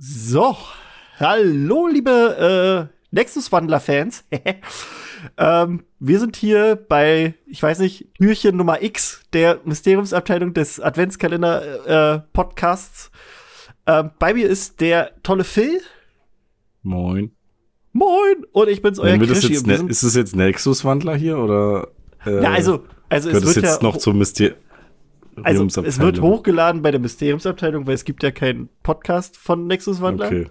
So, hallo liebe äh, Nexus-Wandler-Fans. ähm, wir sind hier bei, ich weiß nicht, Türchen Nummer X der Mysteriumsabteilung des Adventskalender-Podcasts. Äh, ähm, bei mir ist der tolle Phil. Moin. Moin! Und ich bin's, euer Krischi. Jetzt, ne ist es jetzt Nexus-Wandler hier oder? Äh, ja, also, also es wird jetzt ja noch zum Mysterium. Also es wird hochgeladen bei der Mysteriumsabteilung, weil es gibt ja keinen Podcast von Nexus Wandler. Okay.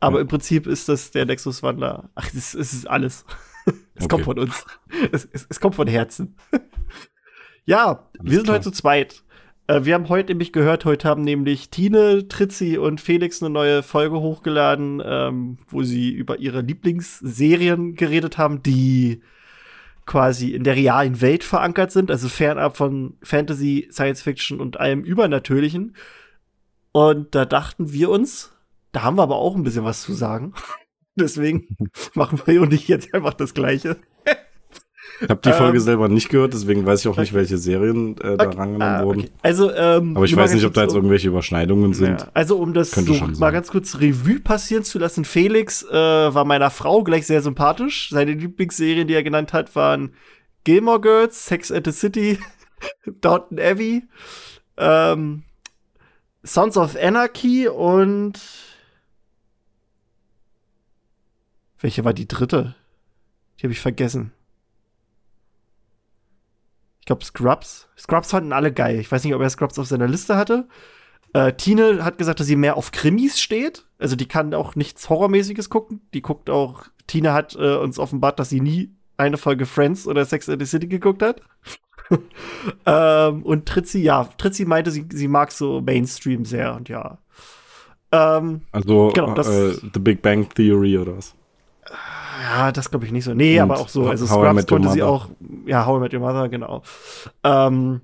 Aber ja. im Prinzip ist das der Nexus Wandler. Ach, es, ist alles. es okay. kommt von uns. Es, es, es kommt von Herzen. ja, alles wir sind klar. heute zu zweit. Äh, wir haben heute nämlich gehört, heute haben nämlich Tine, Tritzi und Felix eine neue Folge hochgeladen, ähm, wo sie über ihre Lieblingsserien geredet haben, die quasi in der realen Welt verankert sind, also fernab von Fantasy, Science Fiction und allem Übernatürlichen. Und da dachten wir uns, da haben wir aber auch ein bisschen was zu sagen. Deswegen machen wir und ich jetzt einfach das Gleiche. Ich habe die Folge ähm, selber nicht gehört, deswegen weiß ich auch nicht, welche Serien äh, da okay. rangenommen ah, wurden. Okay. Also, ähm, Aber ich weiß nicht, ob da jetzt irgendwelche Überschneidungen sind. Ja. Also, um das so mal ganz kurz Revue passieren zu lassen, Felix äh, war meiner Frau gleich sehr sympathisch. Seine Lieblingsserien, die er genannt hat, waren Gilmore Girls, Sex at the City, Downton Abbey, ähm, Sons of Anarchy und welche war die dritte? Die habe ich vergessen. Ich glaube Scrubs. Scrubs fanden alle geil. Ich weiß nicht, ob er Scrubs auf seiner Liste hatte. Äh, Tine hat gesagt, dass sie mehr auf Krimis steht. Also die kann auch nichts Horrormäßiges gucken. Die guckt auch, Tine hat äh, uns offenbart, dass sie nie eine Folge Friends oder Sex in the City geguckt hat. ähm, und Tritzi, ja, Tritzi meinte, sie, sie mag so Mainstream sehr und ja. Ähm, also genau, das, äh, The Big Bang Theory oder was? Ja, das glaube ich nicht so. Nee, und aber auch so. Also Scrubs konnte sie auch. Ja, How I Met Your Mother, genau. Ähm,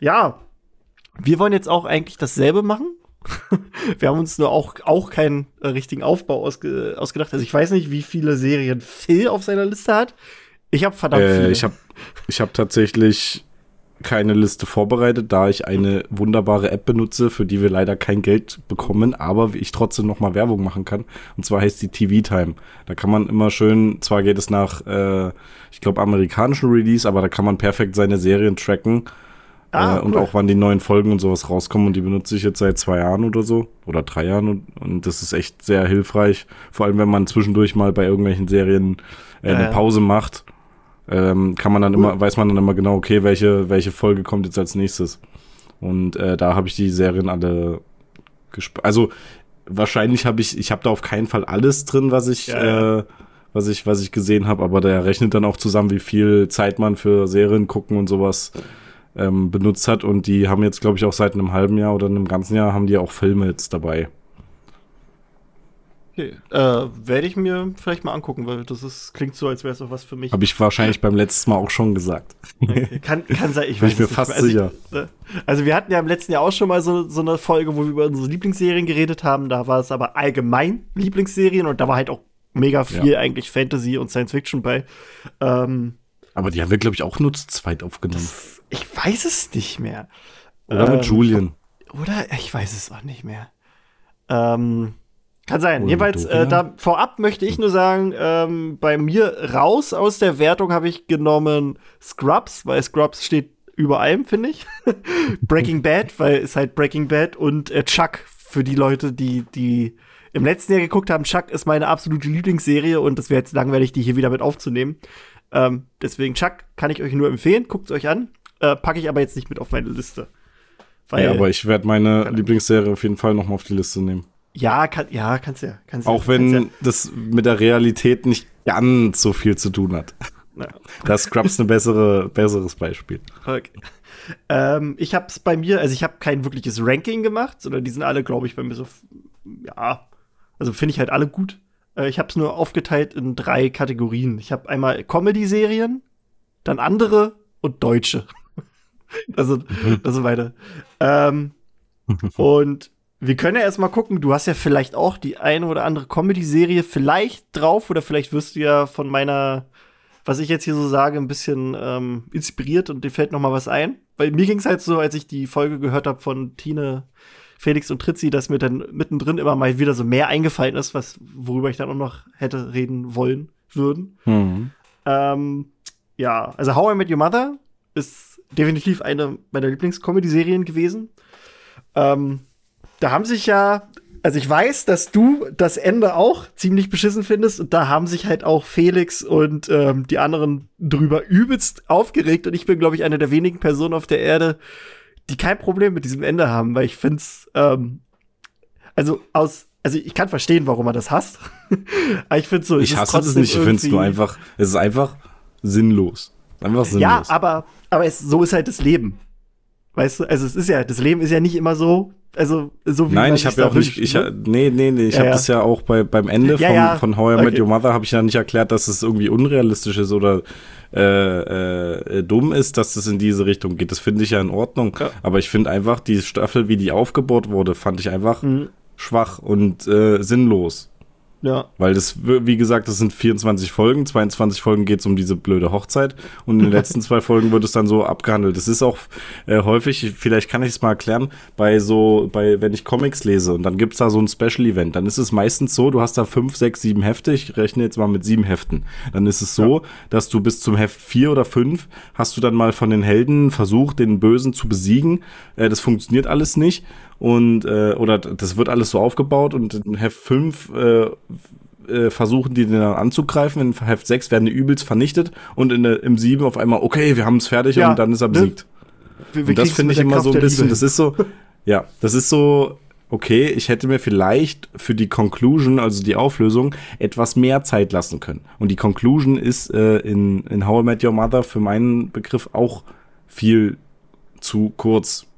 ja, wir wollen jetzt auch eigentlich dasselbe machen. wir haben uns nur auch, auch keinen äh, richtigen Aufbau ausge ausgedacht. Also ich weiß nicht, wie viele Serien Phil auf seiner Liste hat. Ich habe verdammt äh, viele. Ich habe ich hab tatsächlich keine Liste vorbereitet, da ich eine wunderbare App benutze, für die wir leider kein Geld bekommen, aber ich trotzdem noch mal Werbung machen kann. Und zwar heißt die TV Time. Da kann man immer schön, zwar geht es nach, äh, ich glaube, amerikanischen Release, aber da kann man perfekt seine Serien tracken. Ah, äh, cool. Und auch wann die neuen Folgen und sowas rauskommen. Und die benutze ich jetzt seit zwei Jahren oder so. Oder drei Jahren. Und, und das ist echt sehr hilfreich. Vor allem, wenn man zwischendurch mal bei irgendwelchen Serien äh, eine Pause macht ähm, kann man dann immer, weiß man dann immer genau, okay, welche, welche Folge kommt jetzt als nächstes. Und äh, da habe ich die Serien alle gespielt. Also wahrscheinlich habe ich, ich habe da auf keinen Fall alles drin, was ich, ja, Äh, was ich, was ich gesehen habe, aber der rechnet dann auch zusammen, wie viel Zeit man für Serien gucken und sowas ähm, benutzt hat. Und die haben jetzt, glaube ich, auch seit einem halben Jahr oder einem ganzen Jahr haben die auch Filme jetzt dabei. Okay. Äh, Werde ich mir vielleicht mal angucken, weil das ist, klingt so, als wäre es auch was für mich. Habe ich wahrscheinlich beim letzten Mal auch schon gesagt. Okay. Kann, kann sein, ich weiß Bin ich mir fast also, sicher. Ich, also wir hatten ja im letzten Jahr auch schon mal so, so eine Folge, wo wir über unsere Lieblingsserien geredet haben. Da war es aber allgemein Lieblingsserien und da war halt auch mega viel ja. eigentlich Fantasy und Science Fiction bei. Ähm, aber die haben wir, glaube ich, auch nur zu zweit aufgenommen. Das, ich weiß es nicht mehr. Oder ähm, mit Julian. Oder? Ich weiß es auch nicht mehr. Ähm, kann sein. Jedenfalls, äh, da vorab möchte ich nur sagen, ähm, bei mir raus aus der Wertung habe ich genommen Scrubs, weil Scrubs steht über allem, finde ich. Breaking Bad, weil es halt Breaking Bad und äh, Chuck für die Leute, die, die im letzten Jahr geguckt haben. Chuck ist meine absolute Lieblingsserie und es wäre jetzt langweilig, die hier wieder mit aufzunehmen. Ähm, deswegen Chuck kann ich euch nur empfehlen. Guckt es euch an. Äh, packe ich aber jetzt nicht mit auf meine Liste. Weil, ja, aber ich werde meine Lieblingsserie auf jeden Fall noch mal auf die Liste nehmen. Ja, kann, ja, kannst ja. Kannst Auch wenn ja. das mit der Realität nicht ganz so viel zu tun hat. Ja. Da ist Scrubs ein bessere, besseres Beispiel. Okay. Ähm, ich habe es bei mir, also ich habe kein wirkliches Ranking gemacht, sondern die sind alle, glaube ich, bei mir so, ja, also finde ich halt alle gut. Äh, ich habe es nur aufgeteilt in drei Kategorien. Ich habe einmal Comedy-Serien, dann andere und Deutsche. also, also weiter. Ähm, und wir können ja erstmal gucken, du hast ja vielleicht auch die eine oder andere Comedy-Serie vielleicht drauf oder vielleicht wirst du ja von meiner, was ich jetzt hier so sage, ein bisschen ähm, inspiriert und dir fällt noch mal was ein. Weil mir ging es halt so, als ich die Folge gehört habe von Tine, Felix und Tritzi, dass mir dann mittendrin immer mal wieder so mehr eingefallen ist, was, worüber ich dann auch noch hätte reden wollen würden. Mhm. Ähm, ja, also How I Met Your Mother ist definitiv eine meiner Lieblings-Comedy-Serien gewesen. Ähm, da haben sich ja, also ich weiß, dass du das Ende auch ziemlich beschissen findest und da haben sich halt auch Felix und ähm, die anderen drüber übelst aufgeregt und ich bin, glaube ich, eine der wenigen Personen auf der Erde, die kein Problem mit diesem Ende haben, weil ich finde es, ähm, also aus, also ich kann verstehen, warum man das hasst, aber ich finde so, ich hasse es nicht, ich finde es nur einfach, es ist einfach sinnlos. Einfach sinnlos. Ja, aber, aber es, so ist halt das Leben. Weißt du, also es ist ja, das Leben ist ja nicht immer so, also so wie Nein, ich habe ja auch nicht, ich, ne? nee, nee, nee, ich ja, habe ja. das ja auch bei, beim Ende ja, von, ja. von How I okay. Met Your Mother habe ich ja nicht erklärt, dass es irgendwie unrealistisch ist oder äh, äh, dumm ist, dass es in diese Richtung geht. Das finde ich ja in Ordnung. Aber ich finde einfach, die Staffel, wie die aufgebaut wurde, fand ich einfach mhm. schwach und äh, sinnlos. Ja. Weil das, wie gesagt, das sind 24 Folgen, 22 Folgen geht es um diese blöde Hochzeit und in den letzten zwei Folgen wird es dann so abgehandelt. Das ist auch äh, häufig, vielleicht kann ich es mal erklären, bei so, bei, wenn ich Comics lese und dann gibt es da so ein Special-Event, dann ist es meistens so, du hast da fünf, sechs, sieben Hefte, ich rechne jetzt mal mit sieben Heften. Dann ist es so, ja. dass du bis zum Heft vier oder fünf hast du dann mal von den Helden versucht, den Bösen zu besiegen. Äh, das funktioniert alles nicht und äh, oder das wird alles so aufgebaut und in Heft 5 äh, äh, versuchen die den dann anzugreifen, in Heft 6 werden die übelst vernichtet und in, im 7 auf einmal, okay, wir haben es fertig ja, und dann ist er ne? besiegt. Ne? Und das finde ich immer Kraft so ein bisschen, das ist so, ja, das ist so, okay, ich hätte mir vielleicht für die Conclusion, also die Auflösung, etwas mehr Zeit lassen können. Und die Conclusion ist äh, in, in How I Met Your Mother für meinen Begriff auch viel zu kurz.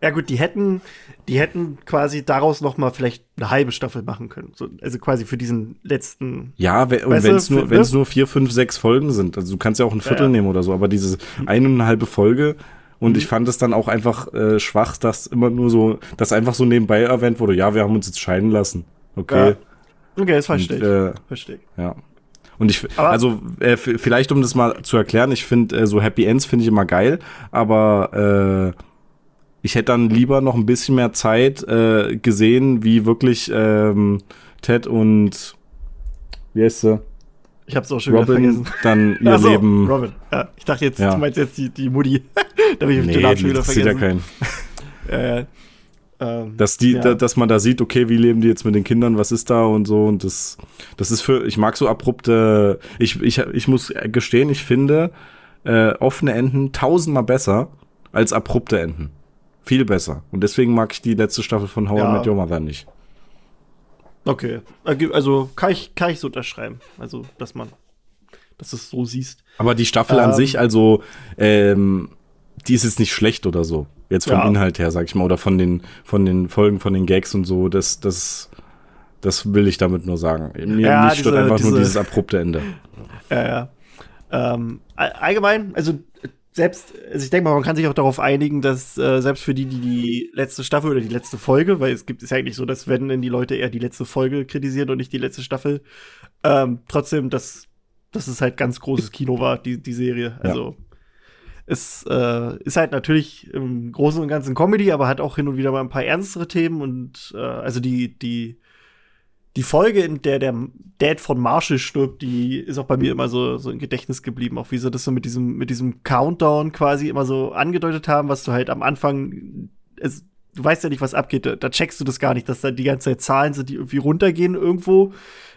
Ja gut, die hätten, die hätten quasi daraus noch mal vielleicht eine halbe Staffel machen können. So, also quasi für diesen letzten. Ja, we und wenn es nur, wenn es nur vier, fünf, sechs Folgen sind, also du kannst ja auch ein Viertel ja, ja. nehmen oder so, aber diese eine und eine halbe Folge. Und mhm. ich fand es dann auch einfach äh, schwach, dass immer nur so, dass einfach so nebenbei erwähnt wurde, ja, wir haben uns jetzt scheiden lassen. Okay. Ja. Okay, das verstehe ich. Äh, verstehe ich. Ja. Und ich, aber also äh, vielleicht um das mal zu erklären, ich finde äh, so Happy Ends finde ich immer geil, aber äh, ich hätte dann lieber noch ein bisschen mehr Zeit äh, gesehen, wie wirklich ähm, Ted und wie heißt sie? Ich hab's auch schon Robin wieder vergessen. dann ihr so, Leben. Robin. Ja, ich dachte jetzt, ja. du meinst jetzt die, die Mutti. da habe ich nee, den Namen schon wieder vergessen. Ja keinen. ja. Ähm, dass die, ja. da, dass man da sieht, okay, wie leben die jetzt mit den Kindern, was ist da und so und das, das ist für, ich mag so abrupte, ich, ich, ich muss gestehen, ich finde äh, offene Enden tausendmal besser als abrupte Enden. Viel besser. Und deswegen mag ich die letzte Staffel von How ja. I Met Your Mother nicht. Okay. Also kann ich, kann ich so unterschreiben. Also, dass man, dass du es so siehst. Aber die Staffel ähm, an sich, also, ähm, die ist jetzt nicht schlecht oder so. Jetzt vom ja. Inhalt her, sag ich mal, oder von den, von den Folgen, von den Gags und so. Das, das, das will ich damit nur sagen. Mir ja, nicht stört einfach diese, nur dieses abrupte Ende. Ja, ja. Ähm, allgemein, also selbst, also ich denke mal, man kann sich auch darauf einigen, dass äh, selbst für die, die die letzte Staffel oder die letzte Folge, weil es gibt es ja eigentlich so, dass wenn denn die Leute eher die letzte Folge kritisieren und nicht die letzte Staffel, ähm, trotzdem, dass, dass es halt ganz großes Kino war, die, die Serie. Also ja. es äh, ist halt natürlich im Großen und Ganzen Comedy, aber hat auch hin und wieder mal ein paar ernstere Themen und äh, also die, die die Folge, in der der Dad von Marshall stirbt, die ist auch bei mir immer so, so im Gedächtnis geblieben, auch wie sie das so mit diesem, mit diesem Countdown quasi immer so angedeutet haben, was du halt am Anfang, es, du weißt ja nicht, was abgeht, da, da checkst du das gar nicht, dass da die ganze Zeit Zahlen sind, die irgendwie runtergehen irgendwo,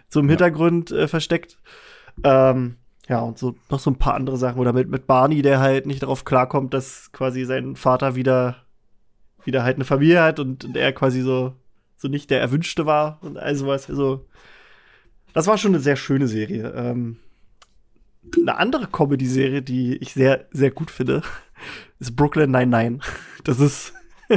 so im. Hintergrund äh, versteckt. Ähm, ja, und so noch so ein paar andere Sachen. Oder mit, mit Barney, der halt nicht darauf klarkommt, dass quasi sein Vater wieder, wieder halt eine Familie hat und, und er quasi so so nicht der erwünschte war und all sowas. Also, das war schon eine sehr schöne Serie. Ähm, eine andere Comedy-Serie, die ich sehr, sehr gut finde, ist Brooklyn 99. Das ist,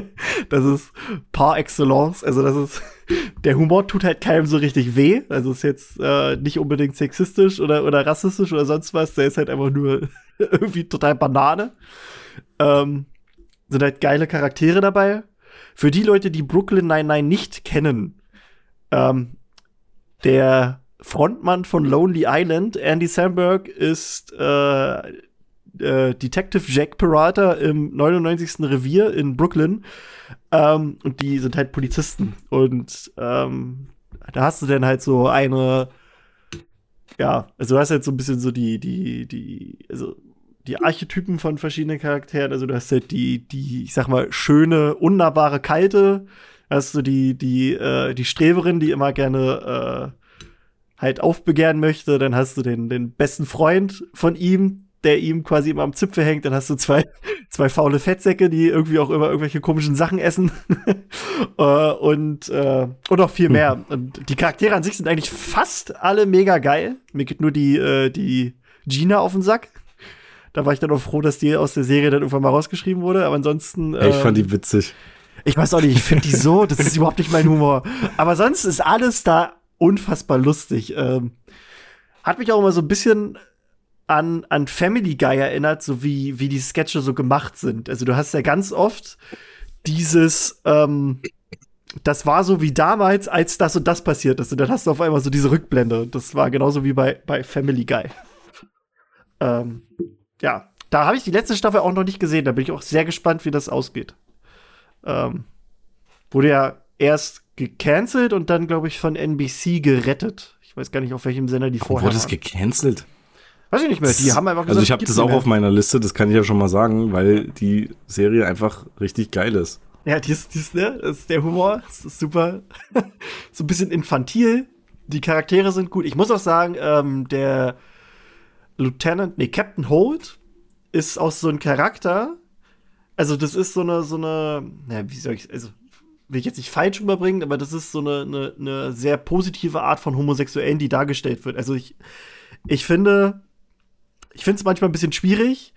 das ist par excellence. Also, das ist, der Humor tut halt keinem so richtig weh. Also, ist jetzt äh, nicht unbedingt sexistisch oder, oder rassistisch oder sonst was. Der ist halt einfach nur irgendwie total Banane. Ähm, sind halt geile Charaktere dabei. Für die Leute, die Brooklyn 99 nicht kennen, ähm, der Frontmann von Lonely Island, Andy Samberg, ist äh, äh, Detective Jack Parata im 99. Revier in Brooklyn. Ähm, und die sind halt Polizisten. Und ähm, da hast du dann halt so eine, ja, also du hast halt so ein bisschen so die, die, die, also die Archetypen von verschiedenen Charakteren. Also du hast halt die, die, ich sag mal, schöne, unnahbare, kalte. Hast du die, die, äh, die Streberin, die immer gerne äh, halt aufbegehren möchte. Dann hast du den, den besten Freund von ihm, der ihm quasi immer am Zipfel hängt. Dann hast du zwei, zwei faule Fettsäcke, die irgendwie auch immer irgendwelche komischen Sachen essen. äh, und, äh, und noch viel mehr. Und die Charaktere an sich sind eigentlich fast alle mega geil. Mir geht nur die, äh, die Gina auf den Sack. Da war ich dann auch froh, dass die aus der Serie dann irgendwann mal rausgeschrieben wurde. Aber ansonsten. ich fand die ähm, witzig. Ich weiß auch nicht, ich finde die so, das ist überhaupt nicht mein Humor. Aber sonst ist alles da unfassbar lustig. Ähm, hat mich auch immer so ein bisschen an, an Family Guy erinnert, so wie, wie die Sketche so gemacht sind. Also du hast ja ganz oft dieses, ähm, das war so wie damals, als das und das passiert ist. Und dann hast du auf einmal so diese Rückblende. Das war genauso wie bei, bei Family Guy. Ähm, ja, da habe ich die letzte Staffel auch noch nicht gesehen. Da bin ich auch sehr gespannt, wie das ausgeht. Ähm, wurde ja erst gecancelt und dann, glaube ich, von NBC gerettet. Ich weiß gar nicht, auf welchem Sender die vorher Wurde es gecancelt? Weiß ich nicht mehr. Die haben einfach gesagt, Also ich habe das auch mehr. auf meiner Liste, das kann ich ja schon mal sagen, weil die Serie einfach richtig geil ist. Ja, die ist, die ist, ne? Das ist der Humor, das ist super. so ein bisschen infantil. Die Charaktere sind gut. Ich muss auch sagen, ähm, der Lieutenant, nee, Captain Holt ist auch so ein Charakter. Also, das ist so eine, so eine, naja, wie soll ich, also, will ich jetzt nicht falsch rüberbringen, aber das ist so eine, eine, eine sehr positive Art von Homosexuellen, die dargestellt wird. Also, ich, ich finde, ich finde es manchmal ein bisschen schwierig,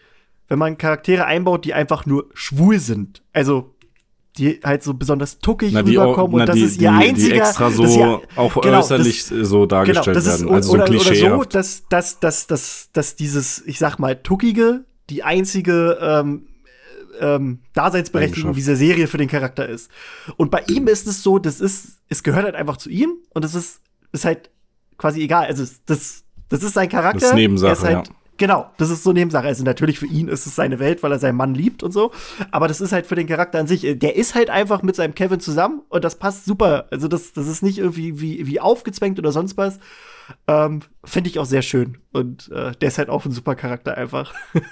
wenn man Charaktere einbaut, die einfach nur schwul sind. Also die halt so besonders tuckig na, rüberkommen na, und das die, ist ihr die, einziger die extra so ihr, auch genau, äußerlich das, so dargestellt genau, werden ist, also oder, so oder so dass dass dass dass dass dieses ich sag mal tuckige die einzige ähm, ähm, Daseinsberechtigung dieser Serie für den Charakter ist. Und bei ihm ist es so das ist es gehört halt einfach zu ihm und es ist ist halt quasi egal. Also das das ist sein Charakter das ist Nebensache, halt, ja Genau, das ist so Nebensache. Also natürlich für ihn ist es seine Welt, weil er seinen Mann liebt und so. Aber das ist halt für den Charakter an sich, der ist halt einfach mit seinem Kevin zusammen und das passt super. Also das, das ist nicht irgendwie wie, wie aufgezwängt oder sonst was. Ähm, Finde ich auch sehr schön. Und äh, der ist halt auch ein super Charakter einfach.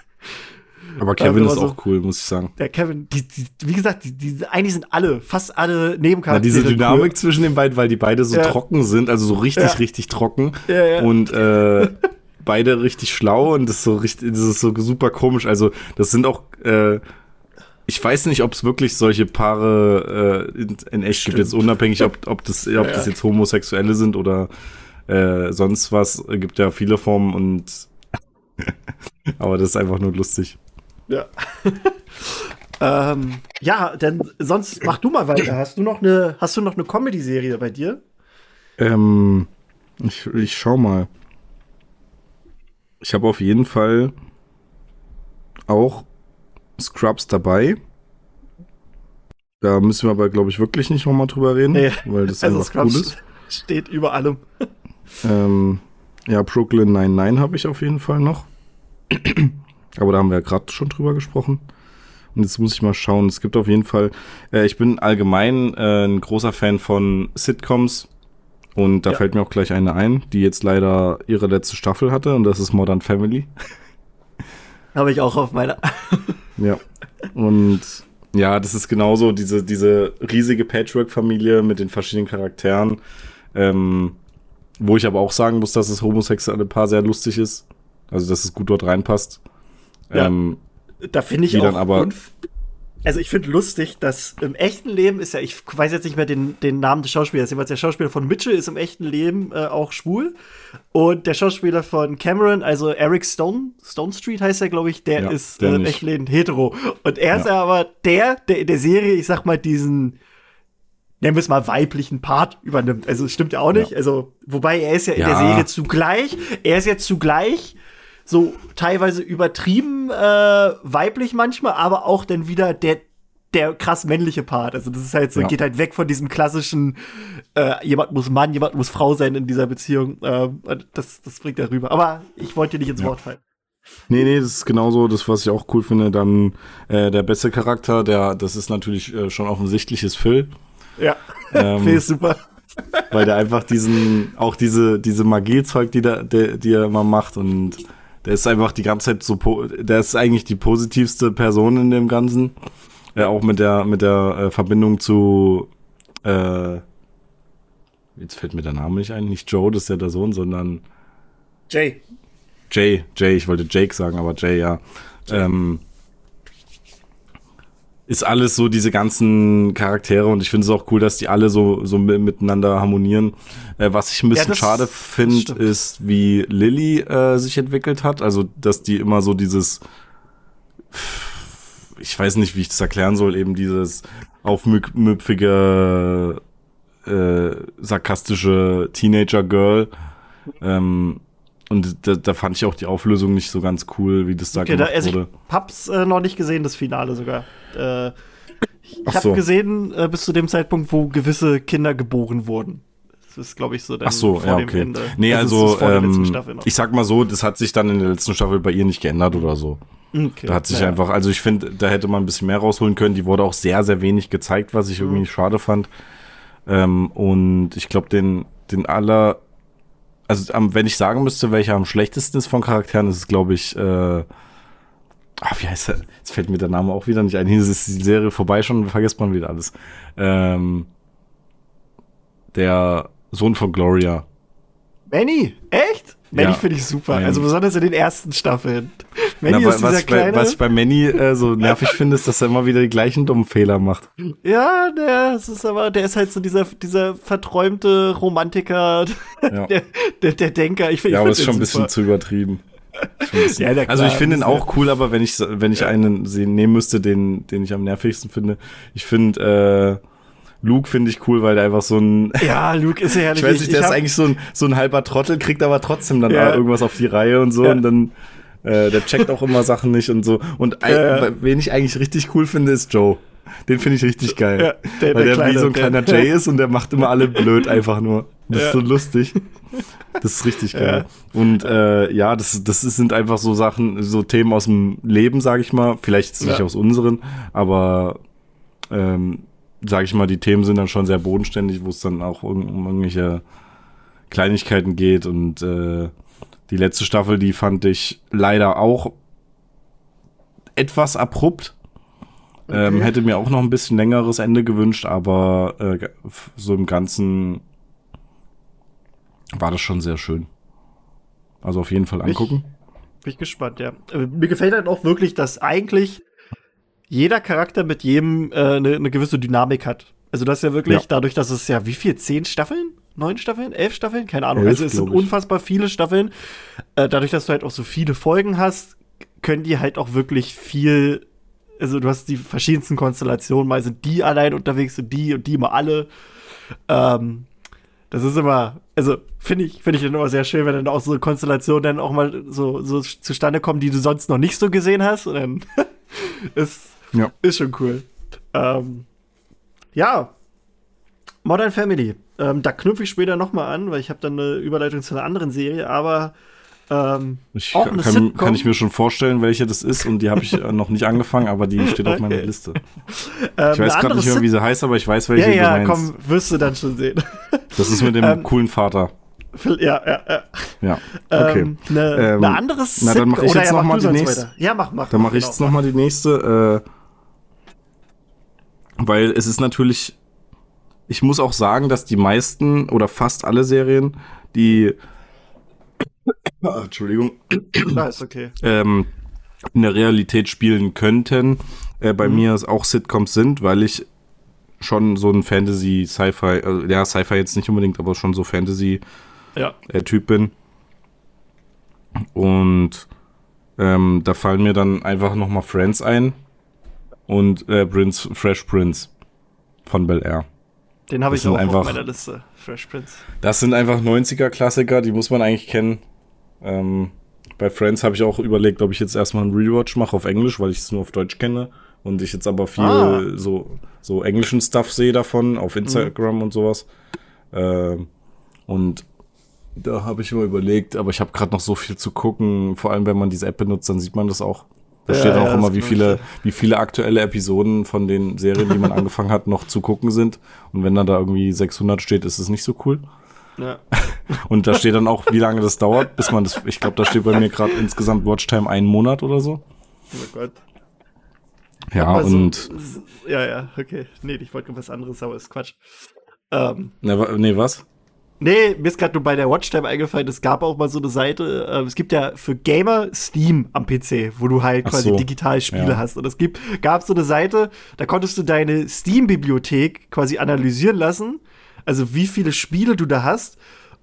Aber Kevin ist auch cool, muss ich sagen. Der Kevin, die, die, wie gesagt, die, die, eigentlich sind alle, fast alle Nebencharaktere. Diese Dynamik cool. zwischen den beiden, weil die beide so ja. trocken sind, also so richtig, ja. richtig trocken. Ja, und äh, beide richtig schlau und das ist so richtig, das ist so super komisch. Also, das sind auch, äh, ich weiß nicht, ob es wirklich solche Paare äh, in, in echt Stimmt. gibt, jetzt unabhängig, ob, ob, das, ob ja, das jetzt Homosexuelle sind oder äh, sonst was. Es gibt ja viele Formen und aber das ist einfach nur lustig. Ja. ähm, ja, denn sonst mach du mal weiter. Hast du noch eine, hast du noch eine Comedy-Serie bei dir? Ähm, ich, ich schau mal. Ich habe auf jeden Fall auch Scrubs dabei. Da müssen wir aber, glaube ich, wirklich nicht nochmal drüber reden, nee. weil das also einfach Scrubs cool ist. Steht über allem. Ähm, ja, Brooklyn 99 habe ich auf jeden Fall noch. aber da haben wir ja gerade schon drüber gesprochen. Und jetzt muss ich mal schauen. Es gibt auf jeden Fall, äh, ich bin allgemein äh, ein großer Fan von Sitcoms und da ja. fällt mir auch gleich eine ein, die jetzt leider ihre letzte Staffel hatte und das ist Modern Family. Habe ich auch auf meiner. ja. Und ja, das ist genauso diese, diese riesige Patchwork-Familie mit den verschiedenen Charakteren. Ähm, wo ich aber auch sagen muss, dass das homosexuelle Paar sehr lustig ist. Also, dass es gut dort reinpasst. Ja, ähm, da finde ich auch aber also ich finde lustig, dass im echten Leben ist ja, ich weiß jetzt nicht mehr den, den Namen des Schauspielers, jeweils der Schauspieler von Mitchell ist im echten Leben äh, auch schwul. Und der Schauspieler von Cameron, also Eric Stone, Stone Street heißt er, glaube ich, der ja, ist der äh, im echten Leben hetero. Und er ja. ist aber der, der in der Serie, ich sag mal, diesen, nennen wir es mal, weiblichen Part übernimmt. Also stimmt ja auch nicht. Ja. Also, wobei er ist ja in der Serie zugleich, er ist jetzt zugleich so teilweise übertrieben äh, weiblich manchmal, aber auch dann wieder der der krass männliche Part. Also das ist halt so, ja. geht halt weg von diesem klassischen, äh, jemand muss Mann, jemand muss Frau sein in dieser Beziehung. Ähm, das, das bringt er rüber. Aber ich wollte dir nicht ins ja. Wort fallen. Nee, nee, das ist genauso das, was ich auch cool finde. Dann äh, der beste Charakter, der, das ist natürlich äh, schon offensichtlich, ist Phil. Ja, ähm, Phil ist super. Weil der einfach diesen, auch diese, diese Magie-Zeug, die, der, der, die er immer macht und der ist einfach die ganze Zeit so, der ist eigentlich die positivste Person in dem Ganzen. Ja, auch mit der, mit der äh, Verbindung zu, äh, jetzt fällt mir der Name nicht ein, nicht Joe, das ist ja der Sohn, sondern Jay. Jay, Jay, ich wollte Jake sagen, aber Jay, ja. Ähm, ist alles so diese ganzen Charaktere und ich finde es auch cool, dass die alle so, so miteinander harmonieren. Äh, was ich ein bisschen ja, schade finde, ist, wie Lilly äh, sich entwickelt hat. Also, dass die immer so dieses, ich weiß nicht, wie ich das erklären soll, eben dieses aufmüpfige, äh, sarkastische Teenager-Girl. Ähm, und da, da, fand ich auch die Auflösung nicht so ganz cool, wie das da okay, gemacht da, also wurde. Ich hab's äh, noch nicht gesehen, das Finale sogar. Äh, ich habe so. gesehen, äh, bis zu dem Zeitpunkt, wo gewisse Kinder geboren wurden. Das ist, glaube ich, so dann Ach so, ja, okay. Ende. Nee, also, also ähm, ich sag mal so, das hat sich dann in der letzten Staffel bei ihr nicht geändert oder so. Okay. Da hat sich naja. einfach, also ich finde, da hätte man ein bisschen mehr rausholen können. Die wurde auch sehr, sehr wenig gezeigt, was ich mhm. irgendwie schade fand. Ähm, und ich glaube, den, den aller also wenn ich sagen müsste, welcher am schlechtesten ist von Charakteren, ist es, glaube ich, äh, ach, wie heißt er? Jetzt fällt mir der Name auch wieder nicht ein. Hier ist die Serie vorbei schon, vergisst man wieder alles. Ähm, der Sohn von Gloria. Benny? Echt? Manny ja. finde ich super. Manny. Also besonders in den ersten Staffeln. Manny Na, ist was, dieser kleine. Bei, was ich bei Manny äh, so nervig finde, ist, dass er immer wieder die gleichen dummen Fehler macht. Ja, der ist aber, der ist halt so dieser, dieser verträumte Romantiker, ja. der, der, der, Denker. Ich, find, ja, aber ist schon ein bisschen zu übertrieben. Bisschen. Ja, also ich finde ihn auch cool, aber wenn ich wenn ich einen sehen, nehmen müsste, den den ich am nervigsten finde, ich finde äh, Luke finde ich cool, weil der einfach so ein. Ja, Luke ist ja herrlich. ich weiß nicht, der ist eigentlich so ein, so ein halber Trottel, kriegt aber trotzdem dann ja. irgendwas auf die Reihe und so ja. und dann. Äh, der checkt auch immer Sachen nicht und so. Und ja, ja. wen ich eigentlich richtig cool finde, ist Joe. Den finde ich richtig geil. Ja, der, weil der, der wie so ein kleiner der, Jay ist und der macht immer alle blöd einfach nur. Das ist so lustig. Das ist richtig geil. Und äh, ja, das, das sind einfach so Sachen, so Themen aus dem Leben, sage ich mal. Vielleicht nicht aus unseren, aber ähm, sage ich mal, die Themen sind dann schon sehr bodenständig, wo es dann auch um, irgendwelche Kleinigkeiten geht. Und äh, die letzte Staffel, die fand ich leider auch etwas abrupt. Okay. Ähm, hätte mir auch noch ein bisschen längeres Ende gewünscht, aber äh, so im Ganzen war das schon sehr schön. Also auf jeden Fall angucken. Bin ich gespannt, ja. Äh, mir gefällt halt auch wirklich, dass eigentlich jeder Charakter mit jedem eine äh, ne, ne gewisse Dynamik hat. Also das ist ja wirklich ja. dadurch, dass es ja wie viel zehn Staffeln, neun Staffeln, elf Staffeln, keine Ahnung. Elf, also es sind unfassbar viele Staffeln. Äh, dadurch, dass du halt auch so viele Folgen hast, können die halt auch wirklich viel. Also du hast die verschiedensten Konstellationen. Mal sind die allein unterwegs und die und die mal alle. Ähm, das ist immer, also finde ich, finde ich dann immer sehr schön, wenn dann auch so Konstellationen dann auch mal so, so zustande kommen, die du sonst noch nicht so gesehen hast. Und dann ist ja. Ist schon cool. Ähm, ja. Modern Family. Ähm, da knüpfe ich später noch mal an, weil ich habe dann eine Überleitung zu einer anderen Serie, aber ähm, ich auch kann, kann, kann, ich mir schon vorstellen, welche das ist und die habe ich noch nicht angefangen, aber die steht auf meiner Liste. Ähm, ich weiß gerade nicht mehr, wie sie heißt, aber ich weiß, welche ja, ja, komm, wirst du dann schon sehen. Das ist mit dem ähm, coolen Vater. Ja, ja, ja. Ja, okay. Ähm, eine, ähm, eine andere Na, dann mache ich jetzt ja, noch mal die nächste. Weiter. Ja, mach, mach. Dann mache ich genau, jetzt noch mal die nächste. Äh, weil es ist natürlich, ich muss auch sagen, dass die meisten oder fast alle Serien, die ah, Entschuldigung. Da ist okay. Ähm, in der Realität spielen könnten, äh, bei mhm. mir auch Sitcoms sind, weil ich schon so ein Fantasy, Sci-Fi, also, ja, Sci-Fi jetzt nicht unbedingt, aber schon so Fantasy ja. äh, bin. Und ähm, da fallen mir dann einfach nochmal Friends ein, und äh, Prince, Fresh Prince von Bel Air. Den habe ich auch einfach, auf meiner Liste, Fresh Prince. Das sind einfach 90er-Klassiker, die muss man eigentlich kennen. Ähm, bei Friends habe ich auch überlegt, ob ich jetzt erstmal einen Rewatch mache auf Englisch, weil ich es nur auf Deutsch kenne. Und ich jetzt aber viel ah. so, so englischen Stuff sehe davon, auf Instagram mhm. und sowas. Ähm, und Da habe ich immer überlegt, aber ich habe gerade noch so viel zu gucken. Vor allem, wenn man diese App benutzt, dann sieht man das auch. Da ja, steht auch ja, immer, wie viele, wie viele aktuelle Episoden von den Serien, die man angefangen hat, noch zu gucken sind. Und wenn dann da irgendwie 600 steht, ist es nicht so cool. Ja. Und da steht dann auch, wie lange das dauert, bis man das, ich glaube, da steht bei mir gerade insgesamt Watchtime einen Monat oder so. Oh Gott. Ja, also, und. Ja, ja, okay. Nee, ich wollte was anderes, aber ist Quatsch. Ähm, ne, nee, was? Nee, mir ist gerade nur bei der Watchtime eingefallen, es gab auch mal so eine Seite, äh, es gibt ja für Gamer Steam am PC, wo du halt quasi so, digital Spiele ja. hast. Und es gibt, gab so eine Seite, da konntest du deine Steam-Bibliothek quasi analysieren lassen, also wie viele Spiele du da hast.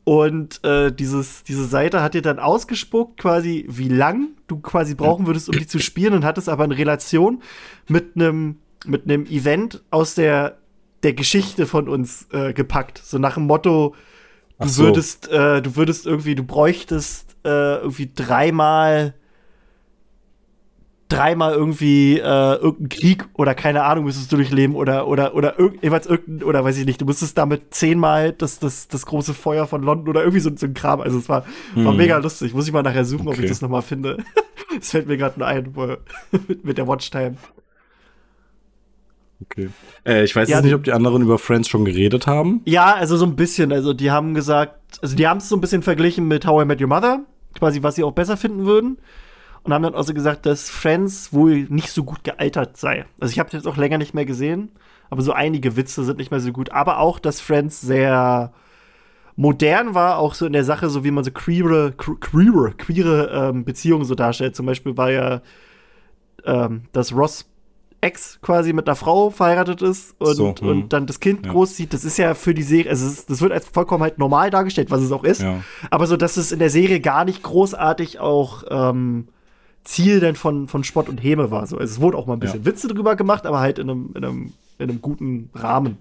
Und äh, dieses, diese Seite hat dir dann ausgespuckt, quasi, wie lang du quasi brauchen würdest, um die zu spielen, und hat es aber in Relation mit einem mit einem Event aus der, der Geschichte von uns äh, gepackt. So nach dem Motto, du so. würdest, äh, du würdest irgendwie, du bräuchtest äh, irgendwie dreimal dreimal irgendwie äh, irgendeinen Krieg oder keine Ahnung müsstest du durchleben oder oder oder jeweils irgendein oder weiß ich nicht, du musstest damit zehnmal das, das, das große Feuer von London oder irgendwie so, so ein Kram. Also es war, hm. war mega lustig. Muss ich mal nachher suchen, okay. ob ich das nochmal finde. Es fällt mir gerade nur ein mit der Watchtime. Okay. Äh, ich weiß ja, jetzt nicht, ob die anderen über Friends schon geredet haben. Ja, also so ein bisschen. Also die haben gesagt, also die haben es so ein bisschen verglichen mit How I Met Your Mother, quasi was sie auch besser finden würden. Und haben dann auch so gesagt, dass Friends wohl nicht so gut gealtert sei. Also ich habe jetzt auch länger nicht mehr gesehen, aber so einige Witze sind nicht mehr so gut. Aber auch, dass Friends sehr modern war, auch so in der Sache, so wie man so queere, queere, queere ähm, Beziehungen so darstellt. Zum Beispiel war ja, ähm, dass Ross Ex quasi mit einer Frau verheiratet ist und, so, und hm. dann das Kind ja. großzieht, das ist ja für die Serie, also es, das wird als vollkommen halt normal dargestellt, was es auch ist. Ja. Aber so, dass es in der Serie gar nicht großartig auch ähm, Ziel dann von, von Spott und Häme war. So. Also es wurde auch mal ein bisschen ja. Witze drüber gemacht, aber halt in einem, in einem, in einem guten Rahmen.